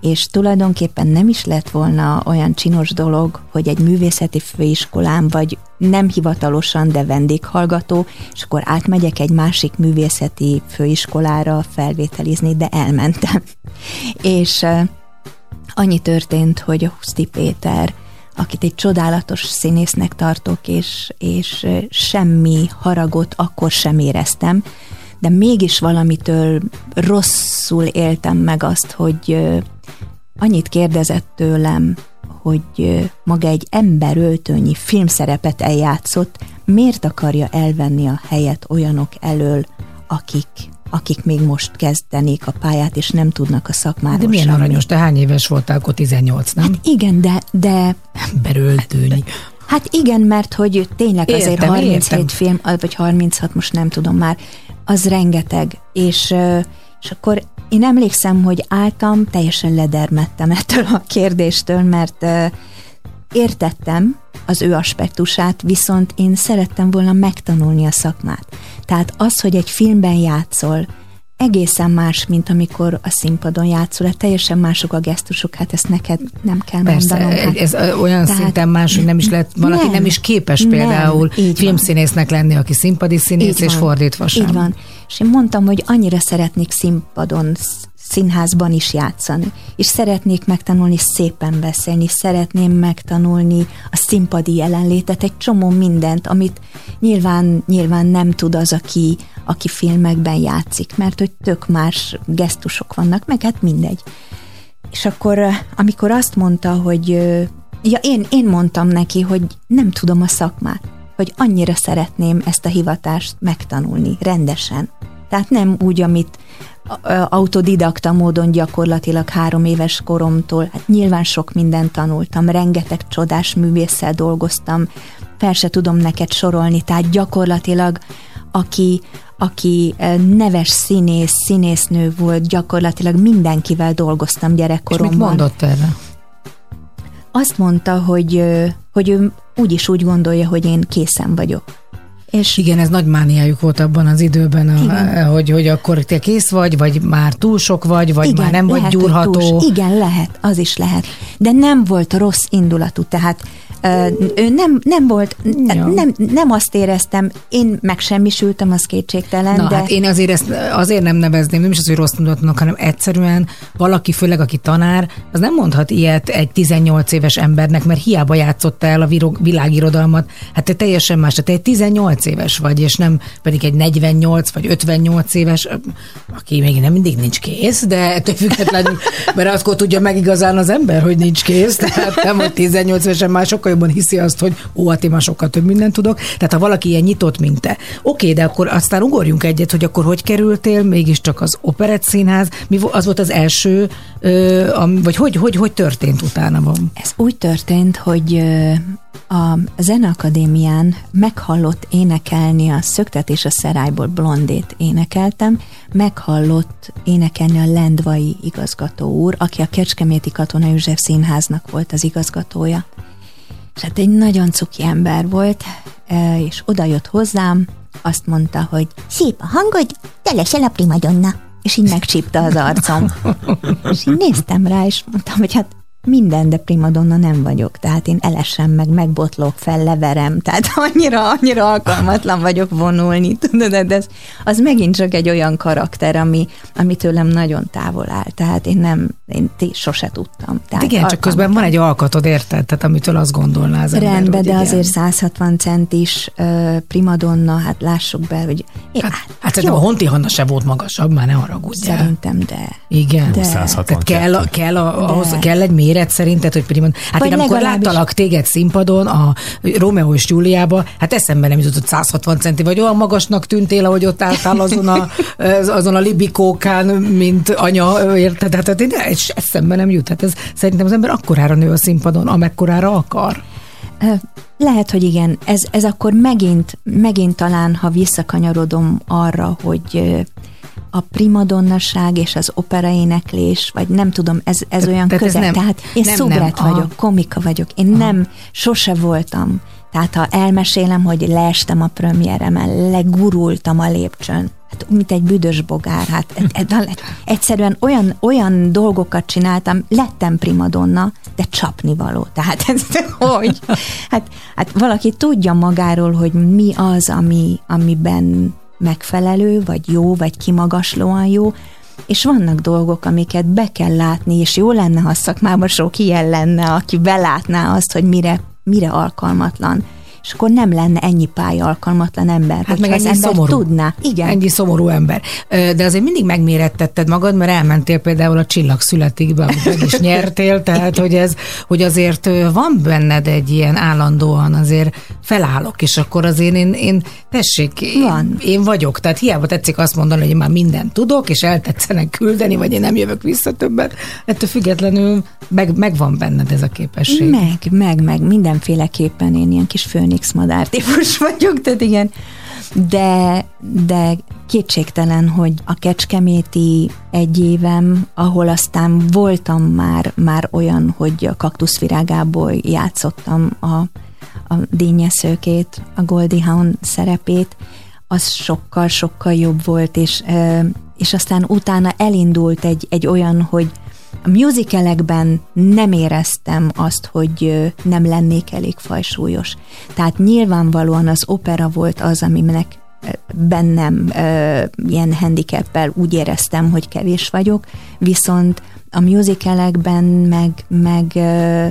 és tulajdonképpen nem is lett volna olyan csinos dolog, hogy egy művészeti főiskolán vagy nem hivatalosan, de vendéghallgató, és akkor átmegyek egy másik művészeti főiskolára felvételizni, de elmentem. és annyi történt, hogy a Huszti Péter, akit egy csodálatos színésznek tartok, és, és semmi haragot akkor sem éreztem, de mégis valamitől rosszul éltem meg azt, hogy annyit kérdezett tőlem, hogy maga egy emberöltőnyi filmszerepet eljátszott, miért akarja elvenni a helyet olyanok elől, akik, akik még most kezdenék a pályát, és nem tudnak a szakmáról De milyen aranyos, te hány éves voltál, akkor 18, nem? Hát igen, de, de Emberöltőnyi. Hát igen, mert hogy tényleg azért Értem, 37 értem. film, vagy 36, most nem tudom már, az rengeteg. És, és akkor én emlékszem, hogy álltam, teljesen ledermettem ettől a kérdéstől, mert értettem az ő aspektusát, viszont én szerettem volna megtanulni a szakmát. Tehát az, hogy egy filmben játszol, egészen más, mint amikor a színpadon játszol, hát teljesen mások a gesztusok, hát ezt neked nem kell Persze, mondanom. Hát, ez olyan Tehát- szinten más, hogy nem is lehet, valaki nem, Nem, is képes nem, például filmszínésznek lenni, aki színpadi színész, Így és van. fordítva sem. Így van. És én mondtam, hogy annyira szeretnék színpadon, sz- színházban is játszani, és szeretnék megtanulni szépen beszélni, szeretném megtanulni a színpadi jelenlétet, egy csomó mindent, amit nyilván, nyilván nem tud az, aki, aki filmekben játszik, mert hogy tök más gesztusok vannak, meg hát mindegy. És akkor, amikor azt mondta, hogy ja, én, én mondtam neki, hogy nem tudom a szakmát, hogy annyira szeretném ezt a hivatást megtanulni rendesen. Tehát nem úgy, amit autodidakta módon gyakorlatilag három éves koromtól, hát nyilván sok mindent tanultam, rengeteg csodás művésszel dolgoztam, fel se tudom neked sorolni, tehát gyakorlatilag aki, aki neves színész, színésznő volt, gyakorlatilag mindenkivel dolgoztam És gyerekkoromban. mit mondott erre? Azt mondta, hogy, hogy ő úgy is úgy gondolja, hogy én készen vagyok. És Igen, ez nagy mániájuk volt abban az időben, a, Igen. hogy, hogy akkor te kész vagy, vagy már túl sok vagy, vagy igen, már nem vagy lehet, hogy gyúrható. Igen, lehet, az is lehet. De nem volt rossz indulatú, tehát ő nem, nem volt, Ja. nem, nem azt éreztem, én megsemmisültem, az kétségtelen, Na de hát én azért ezt azért nem nevezném, nem is az, hogy rossz tudatnak, hanem egyszerűen valaki, főleg aki tanár, az nem mondhat ilyet egy 18 éves embernek, mert hiába játszotta el a virog- világirodalmat. Hát te teljesen más, te egy 18 éves vagy, és nem pedig egy 48 vagy 58 éves, aki még nem mindig nincs kész, de ettől függetlenül, mert akkor tudja meg igazán az ember, hogy nincs kész, tehát nem, hogy 18 évesen már sokkal jobban hiszi azt, hogy ó, hát én már sokkal több mindent tudok. Tehát ha valaki ilyen nyitott, mint te, oké, de akkor aztán ugorjunk egyet, hogy akkor hogy kerültél mégiscsak az Operett Színház, mi az volt az első, vagy hogy, hogy, hogy történt utána van? Ez úgy történt, hogy a Zeneakadémián meghallott énekelni a Szöktet és a Szerályból Blondét énekeltem, meghallott énekelni a Lendvai igazgató úr, aki a Kecskeméti Katona József Színháznak volt az igazgatója. És hát egy nagyon cuki ember volt, és oda jött hozzám, azt mondta, hogy szép a hangod, te leszel a primadonna. És így megcsípte az arcom. és így néztem rá, és mondtam, hogy hát minden, de primadonna nem vagyok. Tehát én elesem meg, megbotlok fel, leverem. Tehát annyira, annyira alkalmatlan vagyok vonulni. Tudod, de ez, az megint csak egy olyan karakter, ami, ami tőlem nagyon távol áll. Tehát én nem, én t- sose tudtam. Tehát Igen, csak közben van egy alkatod, érted? Tehát amitől azt gondolná az ember, Rendben, hogy de igen. azért 160 centis uh, primadonna, hát lássuk be, hogy én, Hát, hát szerintem a Honti Hanna se volt magasabb, már ne haragudjál. Szerintem, de. Igen. De. 162. Tehát kell, a- kell, a, De. ahhoz, kell egy méret szerinted, hogy primad... Hát Vagy én amikor láttalak téged színpadon, a Romeo és Júliába, hát eszembe nem jutott, hogy 160 centi, vagy olyan magasnak tűntél, ahogy ott álltál azon a, azon a libikókán, mint anya, érted? Hát én ez eszembe nem jut. Hát ez szerintem az ember akkorára nő a színpadon, amekkorára akar. Lehet, hogy igen. Ez, ez akkor megint, megint talán, ha visszakanyarodom arra, hogy a primadonnaság és az operaéneklés, vagy nem tudom, ez, ez Te- olyan tehát ez közel. nem- Tehát én nem, nem, aha. vagyok, komika vagyok. Én nem, sose voltam. Tehát ha elmesélem, hogy leestem a premieremen, legurultam a lépcsőn, hát mint egy büdös bogár, hát e- e- egyszerűen olyan, olyan dolgokat csináltam, lettem primadonna, de csapni való. Tehát ez hogy? Hát, hát valaki tudja magáról, hogy mi az, ami, amiben megfelelő, vagy jó, vagy kimagaslóan jó, és vannak dolgok, amiket be kell látni, és jó lenne, ha szakmában sok ilyen lenne, aki belátná azt, hogy mire, mire alkalmatlan. És akkor nem lenne ennyi pálya alkalmatlan ember, Hát meg az ennyi ember szomorú. tudná. Igen. Ennyi szomorú ember. De azért mindig megmérettetted magad, mert elmentél például a Csillag születikbe, amit meg is nyertél, tehát hogy ez, hogy azért van benned egy ilyen állandóan azért felállok, és akkor azért én, én tessék, én, Van. én vagyok, tehát hiába tetszik azt mondani, hogy én már mindent tudok, és eltetszenek küldeni, vagy én nem jövök vissza többet, ettől függetlenül meg, megvan benned ez a képesség. Meg, meg, meg, mindenféleképpen én ilyen kis főnix madár típus vagyok, tehát igen. De, de kétségtelen, hogy a kecskeméti egy évem, ahol aztán voltam már, már olyan, hogy a kaktuszvirágából játszottam a, a dínyeszőkét, a Goldie Hawn szerepét, az sokkal-sokkal jobb volt, és, és aztán utána elindult egy, egy olyan, hogy a musicalekben nem éreztem azt, hogy nem lennék elég fajsúlyos. Tehát nyilvánvalóan az opera volt az, aminek bennem ö, ilyen handicappel úgy éreztem, hogy kevés vagyok, viszont a musicalekben meg, meg ö,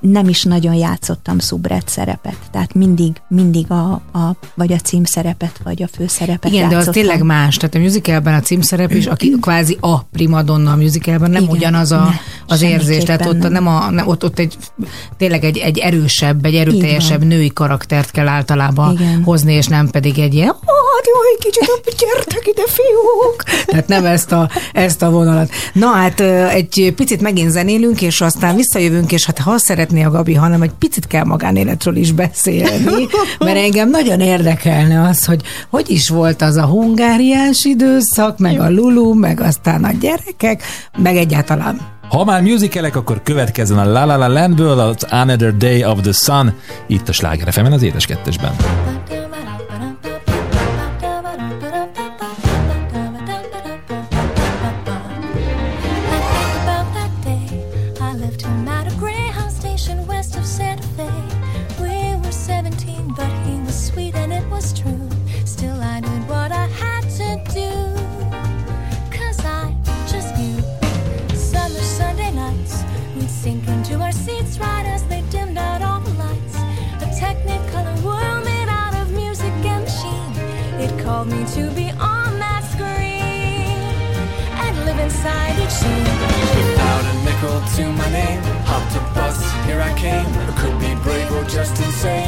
nem is nagyon játszottam szubret szerepet, tehát mindig, mindig a, a, vagy a címszerepet, vagy a főszerepet Igen, de az játszottam. tényleg más. Tehát a musicalben a címszerep is, aki kvázi a primadonna a musicalben, nem Igen, ugyanaz a, ne, az érzés. Tehát ott nem a, nem, ott, ott egy tényleg egy, egy erősebb, egy erőteljesebb női karaktert kell általában Igen. hozni, és nem pedig egy ilyen, hát jó, egy kicsit, gyertek ide, fiúk! Tehát nem ezt a, ezt a vonalat. Na hát egy picit megint zenélünk, és aztán visszajövünk, és hát ha szeretné a Gabi, hanem egy picit kell magánéletről is beszélni, mert engem nagyon érdekelne az, hogy hogy is volt az a hungáriás időszak, meg a Lulu, meg aztán a gyerekek, meg egyáltalán. Ha már musicalek, akkor következzen a La La La Landből az Another Day of the Sun, itt a Sláger fm az édes kettesben. To my name, hopped a bus, here I came. I could be brave or just insane.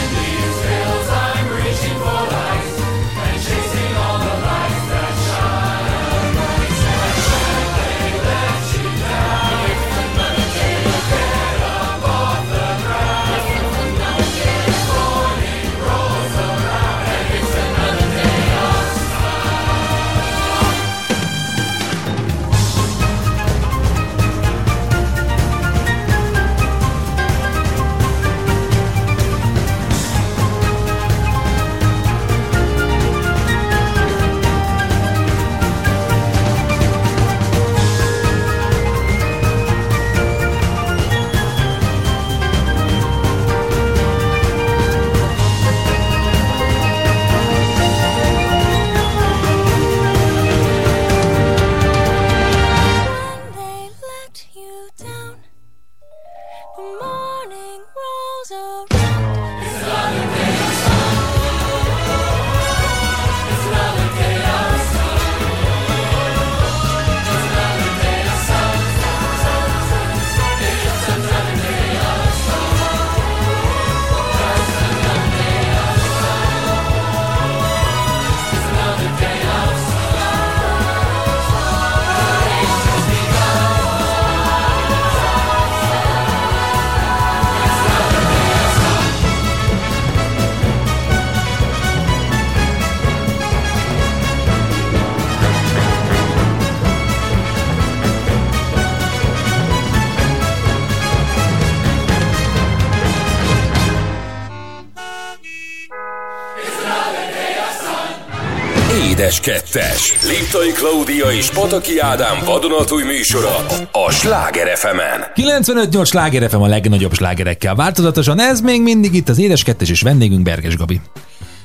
2-es. Liptai Klaudia és Pataki Ádám vadonatúj műsora a Sláger fm 95-8 Sláger FM a legnagyobb slágerekkel. Változatosan ez még mindig itt az Édes 2 és vendégünk Berges Gabi.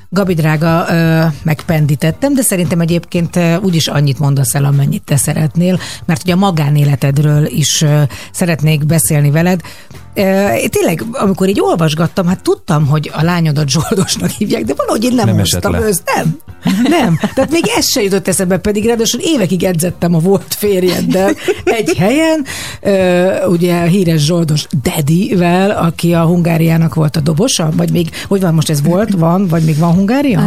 Gabi drága, megpendítettem, de szerintem egyébként úgyis annyit mondasz el, amennyit te szeretnél, mert ugye a magánéletedről is szeretnék beszélni veled. Tényleg, amikor így olvasgattam, hát tudtam, hogy a lányodat Zsoldosnak hívják, de valahogy én nem, Nem hoztam össze. Nem, nem. Tehát még ez se jutott eszembe, pedig ráadásul évekig edzettem a volt férjeddel egy helyen, ugye híres Zsoldos Dedivel, aki a Hungáriának volt a dobosa, vagy még, hogy van most ez volt, van, vagy még van Hungária?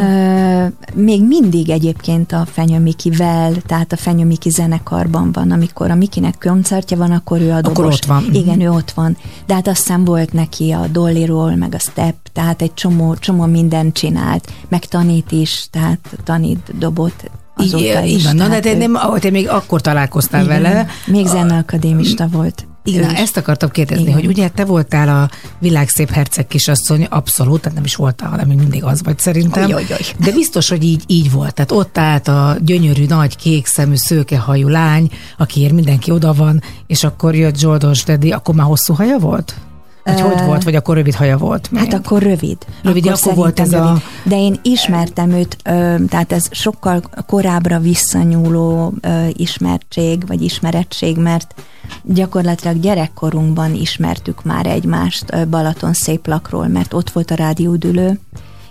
Még mindig egyébként a Fenyő Mikivel, tehát a Fenyő Miki zenekarban van, amikor a Mikinek koncertje van, akkor ő a dobos. Akkor ott van. Igen, ő ott van. De hát aztán volt neki a Dollyról, meg a Step, tehát egy csomó, csomó mindent csinált, meg tanít is, tehát tanít dobot azóta Igen, is. van. Na, de te, nem, te még akkor találkoztál Igen. vele. Még zeneakadémista volt. Igen, na, ezt akartam kérdezni, Igen. hogy ugye te voltál a világszép herceg kisasszony, abszolút, tehát nem is voltál, hanem mindig az vagy szerintem. Oly, oly, oly. De biztos, hogy így, így volt. Tehát ott állt a gyönyörű, nagy, kék szemű, szőkehajú lány, akiért mindenki oda van, és akkor jött Zsoldos Dedi, akkor már hosszú haja volt? Vagy hogy volt, vagy akkor rövid haja volt? Hát még? akkor rövid. Rövid, akkor volt szerintem ez a- rövid. De én ismertem őt, tehát ez sokkal korábbra visszanyúló ismertség, vagy ismerettség, mert gyakorlatilag gyerekkorunkban ismertük már egymást Balaton széplakról, mert ott volt a rádiódülő,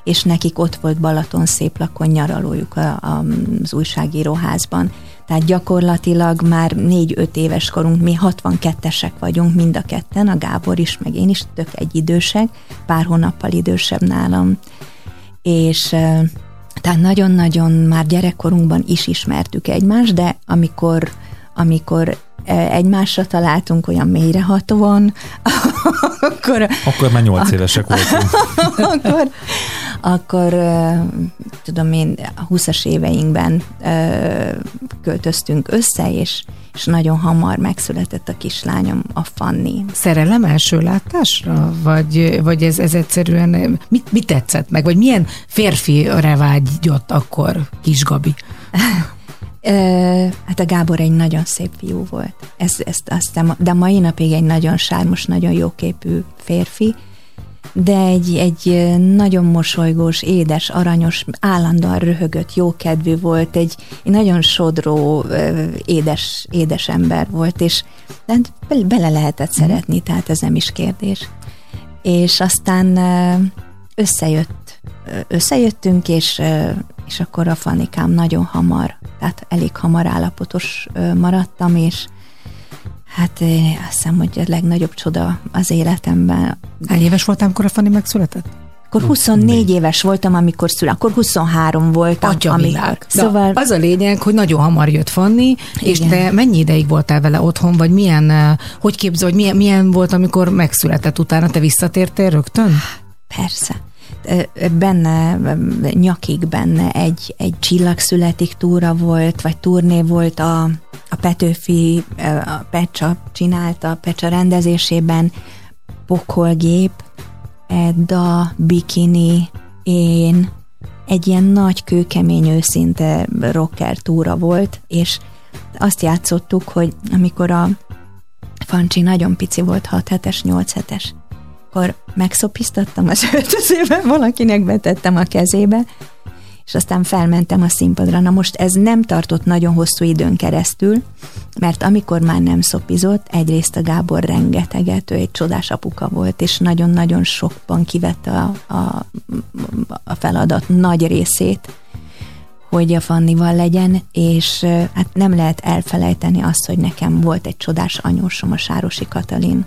és nekik ott volt Balaton széplakon nyaralójuk a, a, az újságíróházban. Tehát gyakorlatilag már négy-öt éves korunk, mi 62-esek vagyunk mind a ketten, a Gábor is, meg én is, tök egy idősek, pár hónappal idősebb nálam. És tehát nagyon-nagyon már gyerekkorunkban is ismertük egymást, de amikor, amikor egymásra találtunk olyan mélyrehatóan, akkor Akkor már 8 évesek voltunk. akkor, akkor tudom én, a 20-as éveinkben költöztünk össze, és, és nagyon hamar megszületett a kislányom, a Fanni. Szerelem első látásra? Vagy, vagy ez, ez egyszerűen, mit, mit tetszett meg? Vagy milyen férfire vágyott akkor kis Gabi? Ö, hát a Gábor egy nagyon szép fiú volt. Ez, ezt aztán, de mai napig egy nagyon sármos, nagyon jóképű férfi, de egy, egy nagyon mosolygós, édes, aranyos, állandóan röhögött, jókedvű volt, egy, egy nagyon sodró, édes, édes ember volt, és hát be- bele lehetett szeretni, tehát ez nem is kérdés. És aztán összejött, összejöttünk, és, és akkor a Fanikám nagyon hamar, tehát elég hamar állapotos maradtam, és hát azt hiszem, hogy a legnagyobb csoda az életemben, Hány éves voltál, amikor a Fanni megszületett? akkor 24 éves voltam, amikor szül, akkor 23 voltam. Atya amikor. világ. Szóval Szóval az a lényeg, hogy nagyon hamar jött Fanni, és te mennyi ideig voltál vele otthon, vagy milyen, hogy képzel, hogy milyen, milyen volt, amikor megszületett utána, te visszatértél rögtön? persze. Benne, nyakig benne egy, egy csillagszületik túra volt, vagy turné volt a, a Petőfi, a Pecsa csinálta, a Pecsa rendezésében, pokolgép, Edda, Bikini, én, egy ilyen nagy, kőkemény, őszinte rocker túra volt, és azt játszottuk, hogy amikor a Fancsi nagyon pici volt, 6 hetes, 8 hetes, akkor megszopiztattam az öltözőbe, valakinek betettem a kezébe, és aztán felmentem a színpadra. Na most ez nem tartott nagyon hosszú időn keresztül, mert amikor már nem szopizott, egyrészt a Gábor rengeteget, ő egy csodás apuka volt, és nagyon-nagyon sokban kivette a, a, a feladat nagy részét, hogy a Fannival legyen, és hát nem lehet elfelejteni azt, hogy nekem volt egy csodás anyósom, a Sárosi Katalin,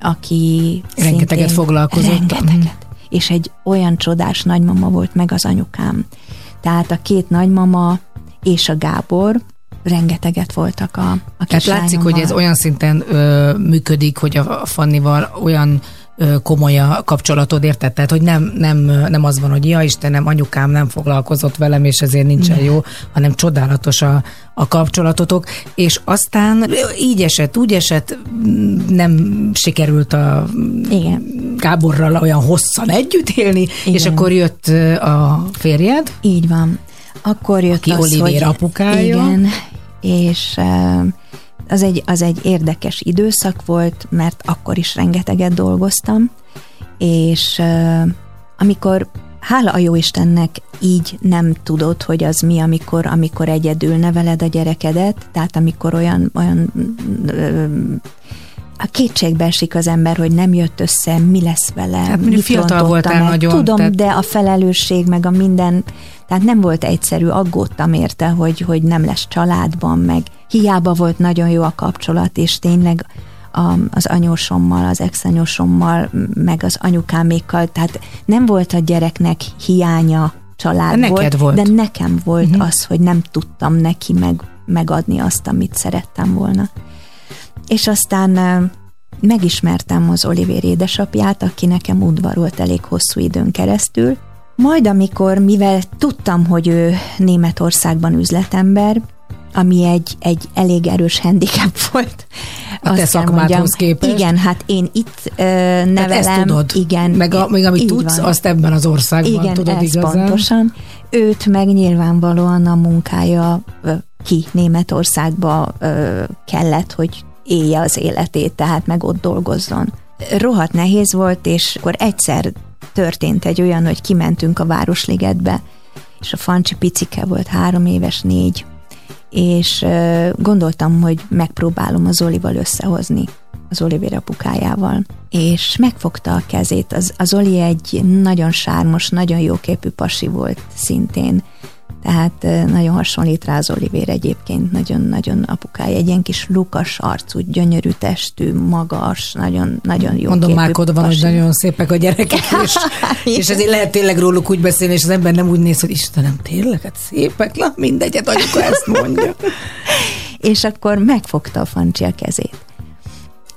aki Rengeteget foglalkozott. Rengeteget. És egy olyan csodás nagymama volt meg az anyukám. Tehát a két nagymama és a Gábor rengeteget voltak a, a Tehát látszik, hogy ez olyan szinten ö, működik, hogy a, a Fannival olyan komoly a kapcsolatod, érted? Tehát, hogy nem, nem, nem az van, hogy ja Istenem, anyukám nem foglalkozott velem, és ezért nincsen jó, hanem csodálatos a, a kapcsolatotok, és aztán így esett, úgy esett, nem sikerült a Igen. Gáborral olyan hosszan együtt élni, Igen. és akkor jött a férjed, Így van. Akkor jött Aki az, Olivér hogy apukája. Igen, és az egy, az egy érdekes időszak volt, mert akkor is rengeteget dolgoztam, és amikor hála a Jóistennek így nem tudod, hogy az mi, amikor, amikor egyedül neveled a gyerekedet, tehát amikor olyan, olyan ö, a kétségbe esik az ember, hogy nem jött össze, mi lesz vele, Hát mit fiatal voltál meg. nagyon, Tudom, tehát- de a felelősség, meg a minden, tehát nem volt egyszerű, aggódtam érte, hogy, hogy nem lesz családban, meg hiába volt nagyon jó a kapcsolat, és tényleg a, az anyósommal, az exanyósommal, meg az anyukámékkal, tehát nem volt a gyereknek hiánya család De neked volt. de nekem volt uh-huh. az, hogy nem tudtam neki meg, megadni azt, amit szerettem volna. És aztán megismertem az Olivér édesapját, aki nekem udvarolt elég hosszú időn keresztül. Majd amikor, mivel tudtam, hogy ő Németországban üzletember, ami egy, egy elég erős handicap volt. A te szakmádhoz mondjam. képest. Igen, hát én itt ö, Tehát nevelem. ezt tudod. Igen. Meg, a, meg amit tudsz, van. azt ebben az országban Igen, tudod igazán. pontosan. Őt meg nyilvánvalóan a munkája ki Németországba ö, kellett, hogy élje az életét, tehát meg ott dolgozzon. Rohadt nehéz volt, és akkor egyszer történt egy olyan, hogy kimentünk a Városligetbe, és a Fancsi picike volt, három éves, négy, és gondoltam, hogy megpróbálom az Olival összehozni, az Oliver apukájával. És megfogta a kezét. Az, az Oli egy nagyon sármos, nagyon jóképű pasi volt szintén. Tehát nagyon hasonlít rá az Olivér egyébként, nagyon-nagyon apukája, egy ilyen kis lukas arcú, gyönyörű testű, magas, nagyon, nagyon jó Mondom, képű Márkod van, hogy nagyon szépek a gyerekek, és, és ezért lehet tényleg róluk úgy beszélni, és az ember nem úgy néz, hogy Istenem, tényleg, hát szépek, na mindegyet, anyuka ezt mondja. és akkor megfogta a Fancsi a kezét.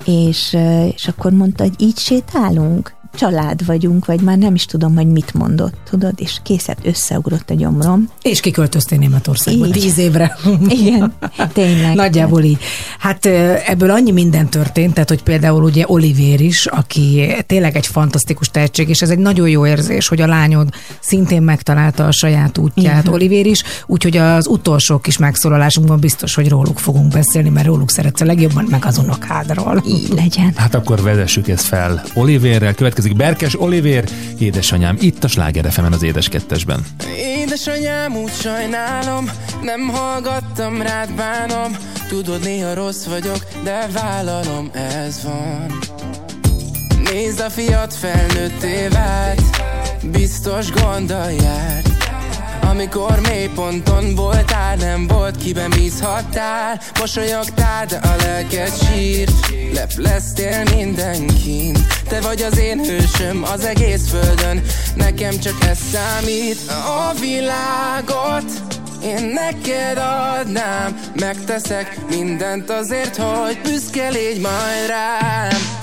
És, és akkor mondta, hogy így sétálunk, család vagyunk, vagy már nem is tudom, hogy mit mondott, tudod, és készet összeugrott a gyomrom. És kiköltöztél Németországba Így. tíz évre. Igen, tényleg. Nagyjából így. Hát ebből annyi minden történt, tehát hogy például ugye Olivér is, aki tényleg egy fantasztikus tehetség, és ez egy nagyon jó érzés, hogy a lányod szintén megtalálta a saját útját, Igen. Olivér is, úgyhogy az utolsó kis megszólalásunkban biztos, hogy róluk fogunk beszélni, mert róluk szeretsz a legjobban, meg az unokádról. Így legyen. Hát akkor vezessük ezt fel. Olivérrel következik következik Berkes Olivér, édesanyám, itt a Sláger fm az Édes Kettesben. Édesanyám, úgy sajnálom, nem hallgattam rád, bánom. Tudod, néha rossz vagyok, de vállalom, ez van. Nézd a fiat felnőtté vált, biztos gondol járt. Amikor mélyponton voltál, nem volt kiben bízhattál. Mosolyogtál, de a lelked sírt Lepleztél mindenkin. Te vagy az én hősöm az egész földön. Nekem csak ez számít. A világot én neked adnám. Megteszek mindent azért, hogy büszke légy majd rám.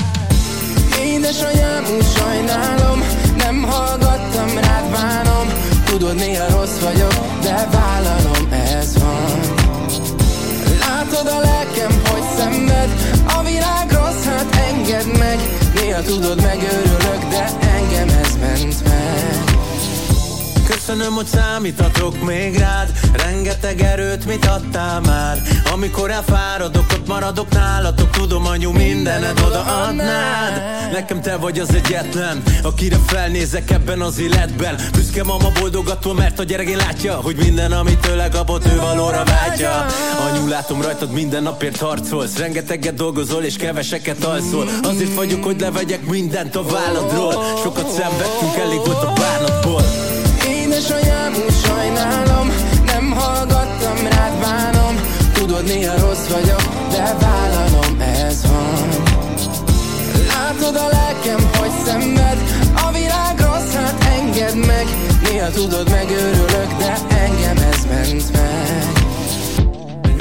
Édesanyám, úgy sajnálom Nem hallgattam rád, bánom. Tudod, néha rossz vagyok, de vállalom, ez Látod a lelkem, hogy szenved. A világ rossz, hát engedd meg. Néha tudod, megörülök, de engem ez ment meg Köszönöm, hogy számíthatok még rád. Rengeteg erőt, mit adtál már? Amikor elfáradok, ott maradok nálatok. Tudom, anyu, mindened odaadnád Nekem te vagy az egyetlen Akire felnézek ebben az életben. Büszke mama boldogató, mert a gyerekén látja Hogy minden, amit tőle kapott, ő valóra vágyja Anyu, látom rajtad minden napért harcolsz. Rengeteget dolgozol és keveseket alszol. Azért vagyok, hogy levegyek mindent a válladról. Sokat szenvedtünk, elég volt a bánatból Édesanyám, úgy sajnálom Nem hallgattam rád, bánom. Tudod, néha rossz vagyok, de vállalom, ez van. Látod a lelkem, hogy szenved A világ rossz, hát engedd meg. Néha tudod, megőrülök, de engem ez ment meg.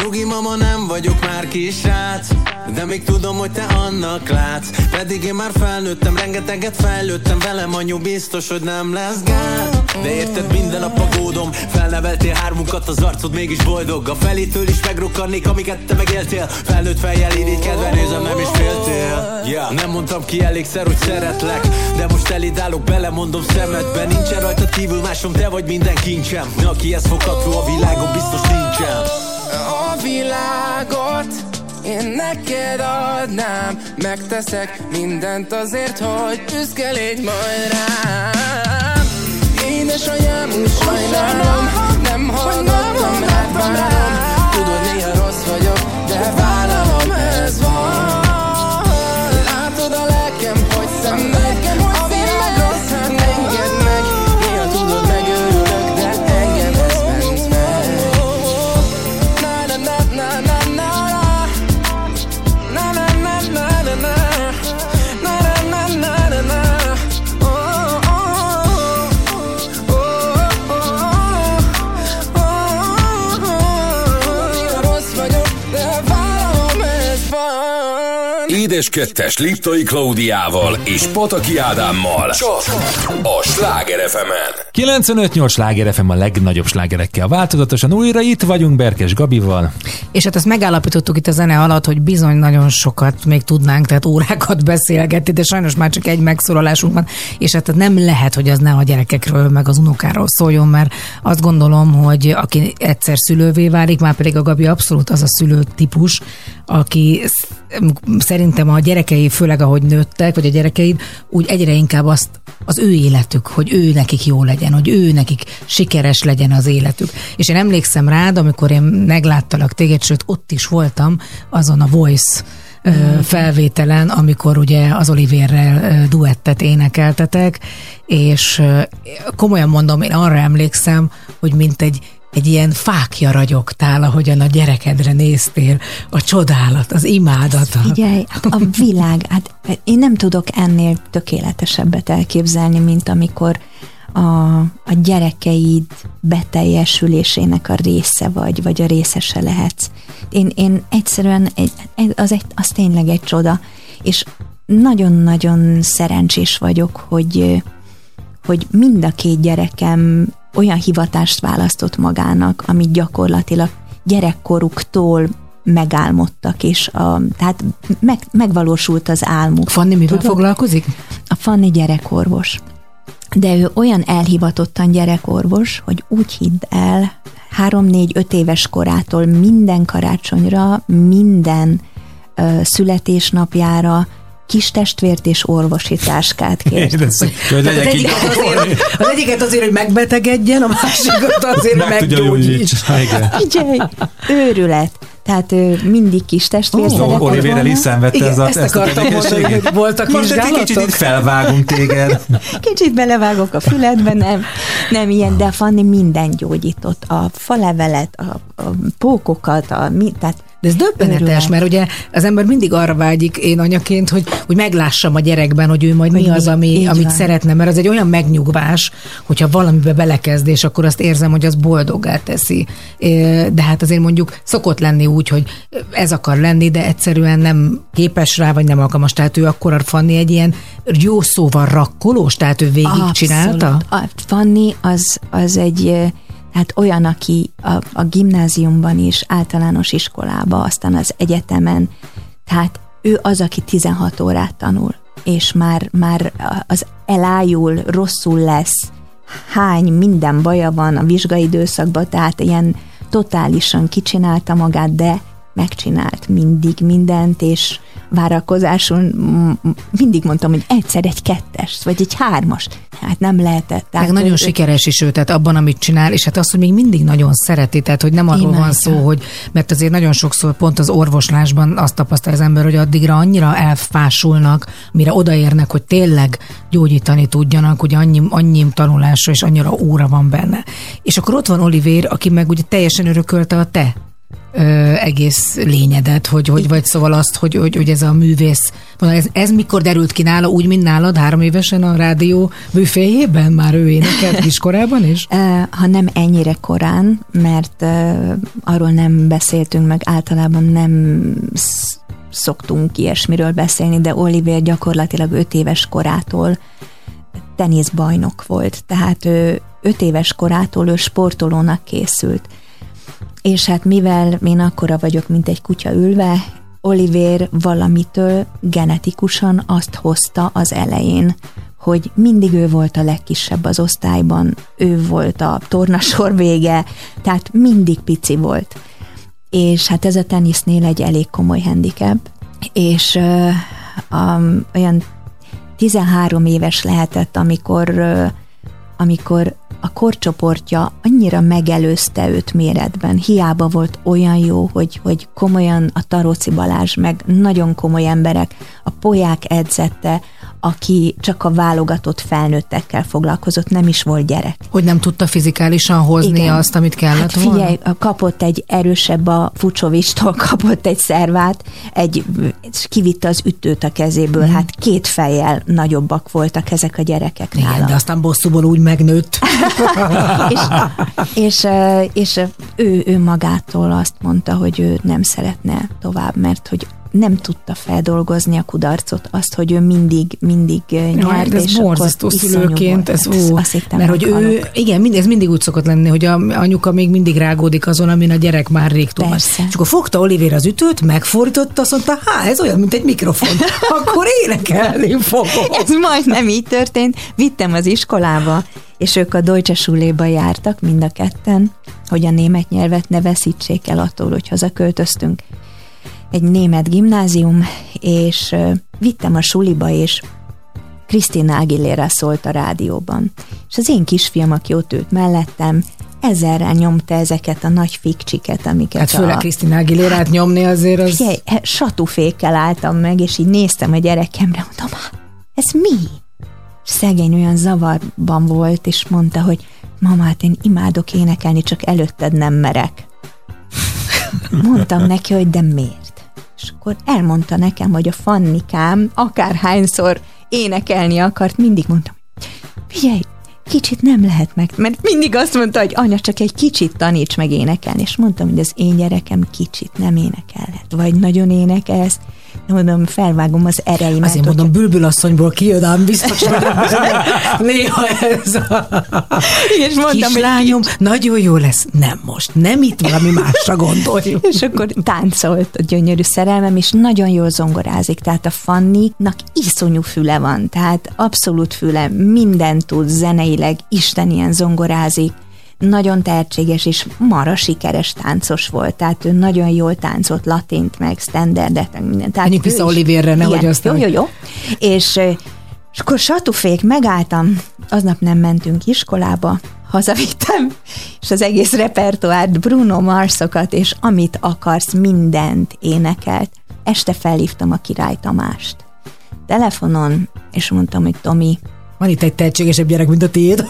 Nyugi mama, nem vagyok már kisrác De még tudom, hogy te annak látsz. Pedig én már felnőttem, rengeteget fejlődtem Velem anyu biztos, hogy nem lesz gát De érted, minden nap aggódom. Felneveltél hármunkat, az arcod mégis boldog. A felétől is megrokkannék, amiket te megéltél. Felnőtt fejjel irigykedve nézem, nem is féltél. Yeah. Nem mondtam ki elégszer, hogy szeretlek De most eléd állok, belemondom szemedbe. Nincsen rajta kívül másom, te vagy minden kincsem. Akihez fogható a világon, biztos nincsen. A világot én neked adnám. Megteszek mindent azért, hogy büszke légy majd rám Édesanyám, úgy sajnálom. Nem hallgattam rád, bánom Tudod, néha rossz vagyok, de vállalom, ez van Édes Kettes Liptai Klaudiával és Pataki Ádámmal. Csak a Sláger fm 95-8 sláger FM a legnagyobb slágerekkel változatosan újra itt vagyunk Berkes Gabival. És hát azt megállapítottuk itt a zene alatt, hogy bizony nagyon sokat még tudnánk, tehát órákat beszélgetni, de sajnos már csak egy megszólalásunk van, és hát nem lehet, hogy az ne a gyerekekről, meg az unokáról szóljon, mert azt gondolom, hogy aki egyszer szülővé válik, már pedig a Gabi abszolút az a szülő típus, aki sz- szerintem a gyerekei, főleg ahogy nőttek, vagy a gyerekeid, úgy egyre inkább azt az ő életük, hogy ő nekik jó legyen, hogy ő nekik sikeres legyen az életük. És én emlékszem rád, amikor én megláttalak téged, sőt ott is voltam azon a Voice ö, felvételen, amikor ugye az Olivérrel duettet énekeltetek, és komolyan mondom, én arra emlékszem, hogy mint egy egy ilyen fákja ragyogtál, ahogyan a gyerekedre néztél, a csodálat, az imádat. a- Figyelj, hát a világ, hát én nem tudok ennél tökéletesebbet elképzelni, mint amikor a, a gyerekeid beteljesülésének a része vagy, vagy a részese lehetsz. Én, én egyszerűen, egy, az, egy, az tényleg egy csoda, és nagyon-nagyon szerencsés vagyok, hogy, hogy mind a két gyerekem olyan hivatást választott magának, amit gyakorlatilag gyerekkoruktól megálmodtak, és a, tehát meg, megvalósult az álmuk. Fanni mivel foglalkozik? A Fanni gyerekorvos. De ő olyan elhivatottan gyerekorvos, hogy úgy hidd el, három-négy-öt éves korától minden karácsonyra, minden ö, születésnapjára kis testvért és orvosi táskát kért. Hogy az, egyiket azért, az egyiket azért, hogy megbetegedjen, a másikat azért, hogy meggyógyíts. Igen. Őrület. Tehát ő mindig kis testvér Ó, szeretett Olivér volna. el is szenvedte Igen, ez a, ezt ezt a akartam mondani, hogy voltak Most egy kicsit itt felvágunk téged. Kicsit belevágok a füledbe, nem, nem ilyen, de Fanni minden gyógyított. A falevelet, a, a pókokat, a, mi, tehát De ez döbbenetes, mert ugye az ember mindig arra vágyik, én anyaként, hogy, hogy meglássam a gyerekben, hogy ő majd Hogy mi az, mi- ami, amit van. szeretne, mert az egy olyan megnyugvás, hogyha valamibe belekezd, és akkor azt érzem, hogy az boldoggá teszi. De hát azért mondjuk szokott lenni úgy, hogy ez akar lenni, de egyszerűen nem képes rá, vagy nem alkalmas. Tehát ő akkor Fanni egy ilyen jó szóval rakkolós, tehát ő végigcsinálta? Abszolút. A Fanni az, az egy tehát olyan, aki a, a gimnáziumban is, általános iskolába, aztán az egyetemen, tehát ő az, aki 16 órát tanul, és már, már az elájul, rosszul lesz, hány minden baja van a vizsgai időszakban, tehát ilyen totálisan kicsinálta magát, de megcsinált mindig mindent, és várakozáson mindig mondtam, hogy egyszer egy kettes, vagy egy hármas. Hát nem lehetett. Meg ő- nagyon ő- sikeres is ő, tehát abban, amit csinál, és hát azt, hogy még mindig nagyon szereti, tehát hogy nem arról van szó, hogy, mert azért nagyon sokszor pont az orvoslásban azt tapasztal az ember, hogy addigra annyira elfásulnak, mire odaérnek, hogy tényleg gyógyítani tudjanak, hogy annyi, annyi tanulásra és annyira óra van benne. És akkor ott van Olivér, aki meg ugye teljesen örökölte a te ö, egész lényedet, hogy, hogy vagy szóval azt, hogy, hogy, hogy ez a művész, ez, ez mikor derült ki nála, úgy, mint nálad, három évesen a rádió műféjében? Már ő énekelt kiskorában is? Ha nem ennyire korán, mert arról nem beszéltünk, meg általában nem sz- szoktunk ilyesmiről beszélni, de Oliver gyakorlatilag öt éves korától teniszbajnok volt, tehát ő öt éves korától ő sportolónak készült. És hát mivel én akkora vagyok, mint egy kutya ülve, Oliver valamitől genetikusan azt hozta az elején, hogy mindig ő volt a legkisebb az osztályban, ő volt a tornasor vége, tehát mindig pici volt. És hát ez a tenisznél egy elég komoly handicap, és uh, um, olyan 13 éves lehetett, amikor, ö, amikor a korcsoportja annyira megelőzte őt méretben. Hiába volt olyan jó, hogy, hogy komolyan a Taróci Balázs, meg nagyon komoly emberek, a Poják edzette, aki csak a válogatott felnőttekkel foglalkozott, nem is volt gyerek. Hogy nem tudta fizikálisan hozni Igen. azt, amit kellett Hát volna? figyelj, kapott egy erősebb a Fucsovistól, kapott egy szervát, egy, kivitte az ütőt a kezéből, Mhm. hát két fejjel nagyobbak voltak ezek a gyerekek Igen, nála. de aztán bosszúból úgy megnőtt. és, és, ö, és ő, ő magától azt mondta, hogy ő nem szeretne tovább, mert hogy nem tudta feldolgozni a kudarcot, azt, hogy ő mindig, mindig ö, nyert, Ja, hát ez és borzasztó szülőként, ez Hát ó, azt hittem, mert hogy ő, igen, mind, ez mindig úgy szokott lenni, hogy a anyuka még mindig rágódik azon, amin a gyerek már rég. Persze. És akkor fogta Olivér az ütőt, megfordította, azt mondta, há, ez olyan, mint egy mikrofon. Akkor énekelni fogom. Ez majdnem így történt. Vittem az iskolába, és ők a Deutsche Schuléba jártak, mind a ketten, hogy a német nyelvet ne veszítsék el attól, hogy hazaköltöztünk. Egy német gimnázium, és vittem a suliba, és Krisztina Aguilera szólt a rádióban. És az én kisfiam, aki ott ült mellettem, ezerrel nyomta ezeket a nagy fikcsiket, amiket Hát főleg a... Krisztina Aguilérát nyomni azért az... Figyelj, satúfékkel álltam meg, és így néztem a gyerekemre, mondom, "Há, ez mi? Szegény olyan zavarban volt, és mondta, hogy mama, hát én imádok énekelni, csak előtted nem merek. Mondtam neki, hogy de miért? És akkor elmondta nekem, hogy a Fannikám akárhányszor énekelni akart, mindig mondtam, figyelj, kicsit nem lehet meg, mert mindig azt mondta, hogy anya, csak egy kicsit taníts meg énekelni, és mondtam, hogy az én gyerekem kicsit nem énekelhet, vagy nagyon énekelsz, mondom, felvágom az ereimet. Azért mondom, bülbülasszonyból kijön, ám biztos, hogy néha ez a és mondtam, hogy kislányom nagyon jó lesz. Nem most, nem itt valami másra gondoljuk. és akkor táncolt a gyönyörű szerelmem, és nagyon jól zongorázik, tehát a Fanninak iszonyú füle van, tehát abszolút füle, mindent tud zeneileg, Isten ilyen zongorázik, nagyon tehetséges és mara sikeres táncos volt, tehát ő nagyon jól táncolt latint, meg standardet, meg mindent. Tehát Menjünk vissza is- Olivérre, nehogy aztán- Jó, jó, jó. És, és akkor satufék, megálltam, aznap nem mentünk iskolába, hazavittem, és az egész repertoárt, Bruno Marsokat, és amit akarsz, mindent énekelt. Este felhívtam a király Tamást. Telefonon, és mondtam, hogy Tomi, Van itt egy tehetségesebb gyerek, mint a tiéd.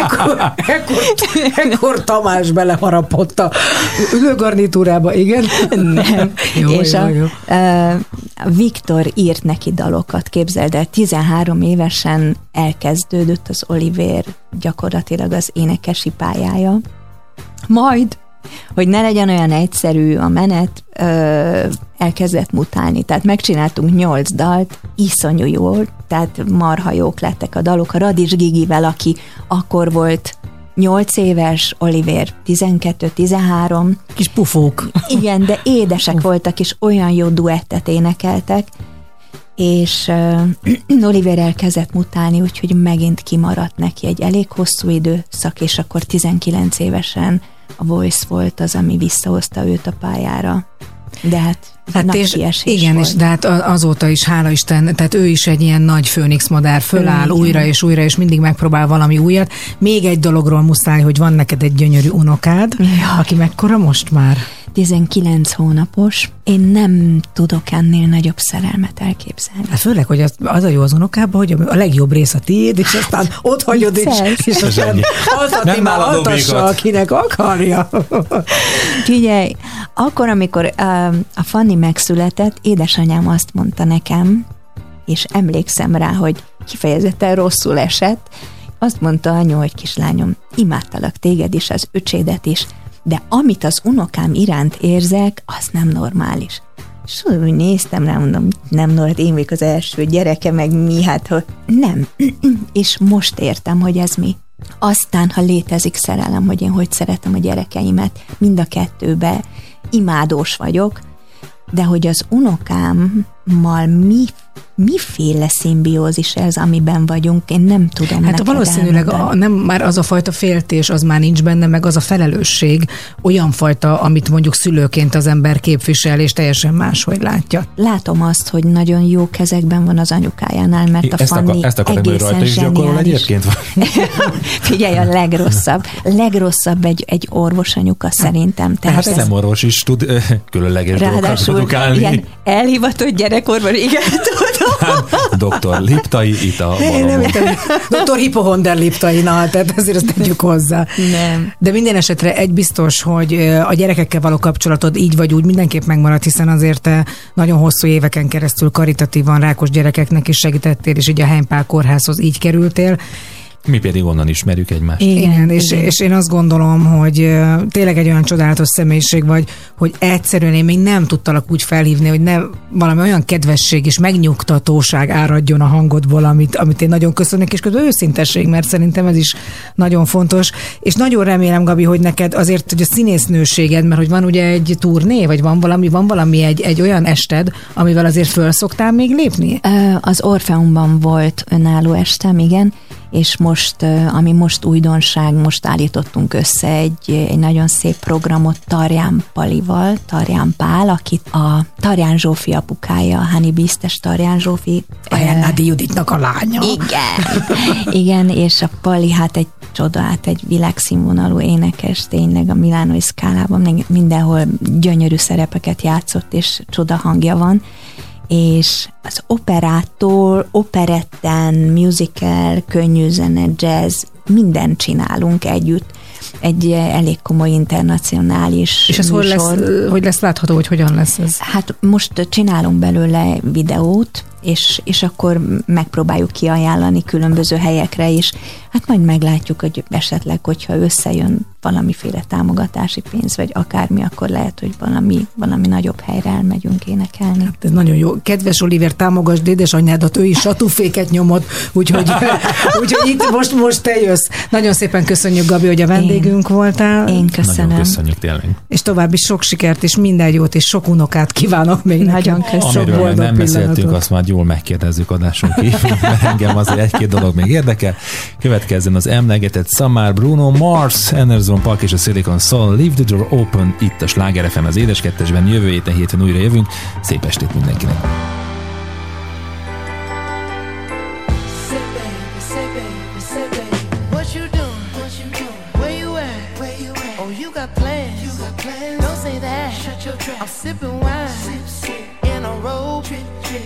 ekkor, ekkor, ekkor Tamás beleharapott a ülőgarnitúrába, igen? Nem. Jó, és jó, a, jó. Uh, Viktor írt neki dalokat, képzeld el, 13 évesen elkezdődött az Oliver gyakorlatilag az énekesi pályája. Majd, hogy ne legyen olyan egyszerű a menet, ö, elkezdett mutálni. Tehát megcsináltunk nyolc dalt, iszonyú jól, tehát marha jók lettek a dalok. A Radis Gigivel, aki akkor volt 8 éves, Oliver 12-13, Kis pufók. igen, de édesek voltak, és olyan jó duettet énekeltek, és uh, Oliver elkezdett mutálni, úgyhogy megint kimaradt neki egy elég hosszú időszak, és akkor 19 évesen a Voice volt az, ami visszahozta őt a pályára. De hát, Hát és, igen, volt. és de hát azóta is, hála Isten, tehát ő is egy ilyen nagy főnix madár, föláll Igen. újra és újra, és mindig megpróbál valami újat. Még egy dologról muszáj, hogy van neked egy gyönyörű unokád, Ja. aki mekkora most már? 19 hónapos, én nem tudok ennél nagyobb szerelmet elképzelni. Hát főleg, hogy az, az a jó az unokában, hogy a legjobb rész a tiéd, és aztán ott hagyod, és, és aztán Nem már altassa, akinek akarja. Figyelj, akkor, amikor uh, a Fanni megszületett, édesanyám azt mondta nekem, és emlékszem rá, hogy kifejezetten rosszul esett, azt mondta anyu, hogy kislányom, imádtalak téged is, az öcsédet is, de amit az unokám iránt érzek, az nem normális. És úgy néztem rá, mondom, nem normális, én vagyok az első gyereke, meg mi, hát hogy nem. és most értem, hogy ez mi. Aztán, ha létezik szerelem, hogy én hogy szeretem a gyerekeimet, mind a kettőbe imádós vagyok, de hogy az unokámmal mi, miféle szimbiózis ez, amiben vagyunk, én nem tudom Hát neked valószínűleg a, elmondani. nem már az a fajta féltés, az már nincs benne, meg az a felelősség, olyan fajta, amit mondjuk szülőként az ember képvisel, és teljesen máshogy látja. Látom azt, hogy nagyon jó kezekben van az anyukájánál, mert a Ezt, Fanni akar, ezt hogy egészen rajta is gyakorol egyébként? Figyelj, a legrosszabb. Legrosszabb egy, egy orvosanyuka szerintem. Tehát Tehát ez- szemorvos is tud különleges dolgokat produkálni. ilyen elhivatott gyerekorban, igen, tudom. Dr. Liptai, itt a Én nem Dr. Hippohonder liptainal, tehát azért azt tegyük hozzá. Nem. De minden esetre egy biztos, hogy a gyerekekkel való kapcsolatod így vagy úgy mindenképp megmarad, hiszen azért te nagyon hosszú éveken keresztül karitatívan rákos gyerekeknek is segítettél, és így a Heimpál kórházhoz így kerültél. Mi pedig onnan ismerjük egymást. Igen, Igen, és, igen. és én azt gondolom, hogy tényleg egy olyan csodálatos személyiség vagy, hogy egyszerűen én még nem tudtalak úgy felhívni, hogy ne valami olyan kedvesség és megnyugtatóság áradjon a hangodból, amit, amit én nagyon köszönök, és közben őszintesség, mert szerintem ez is nagyon fontos. És nagyon remélem, Gabi, hogy neked azért, hogy a színésznőséged, mert hogy van ugye egy turné, vagy van valami, van valami egy, egy olyan ested, amivel azért föl szoktál még lépni? Az Orfeumban volt önálló estem, igen, és most, ami most újdonság, most állítottunk össze egy, egy nagyon szép programot Tarján Palival, Tarján Pál, akit a Tarján Zsófi apukája, a Hani Biztes Tarján Zsófi. ö, Ajánládi Juditnak a lánya. Igen, igen, és a Pali hát egy csoda, hát egy világszínvonalú énekes, tényleg a Milánói szkálában mindenhol gyönyörű szerepeket játszott, és csoda hangja van, és az operától, operetten, musical, könnyű zene, jazz, mindent csinálunk együtt. Egy eh, elég komoly internacionális És ez hol lesz, műsor. ö, hogy lesz látható, hogy hogyan lesz ez? Hát most csinálunk belőle videót, és, és akkor megpróbáljuk kiajánlani különböző helyekre is. Hát majd meglátjuk, hogy esetleg, hogyha összejön valamiféle támogatási pénz, vagy akármi, akkor lehet, hogy valami, valami nagyobb helyre elmegyünk énekelni. Ez nagyon jó. Kedves Oliver, támogasd édesanyádat, ő is satúféket nyomott, úgyhogy, úgyhogy itt most, most te jössz. Nagyon szépen köszönjük, Gabi, hogy a vendégünk voltál. Én köszönöm. Nagyon köszönjük tényleg. És további sok sikert, és minden jót, és sok unokát kívánok még Nagyon köszönöm. Sok Amiről nem beszéltünk, pillanatot. azt már jó jól megkérdezzük adásunk kívül, mert engem azért egy-két dolog még érdekel. Következzen az emlegetett Samar, Bruno Mars, Anderson Park és a Silicon Soul, Leave the Door Open, itt a Sláger FM az édeskettesben. Jövő héten héten újra jövünk. Szép estét mindenkinek! Sipping wine.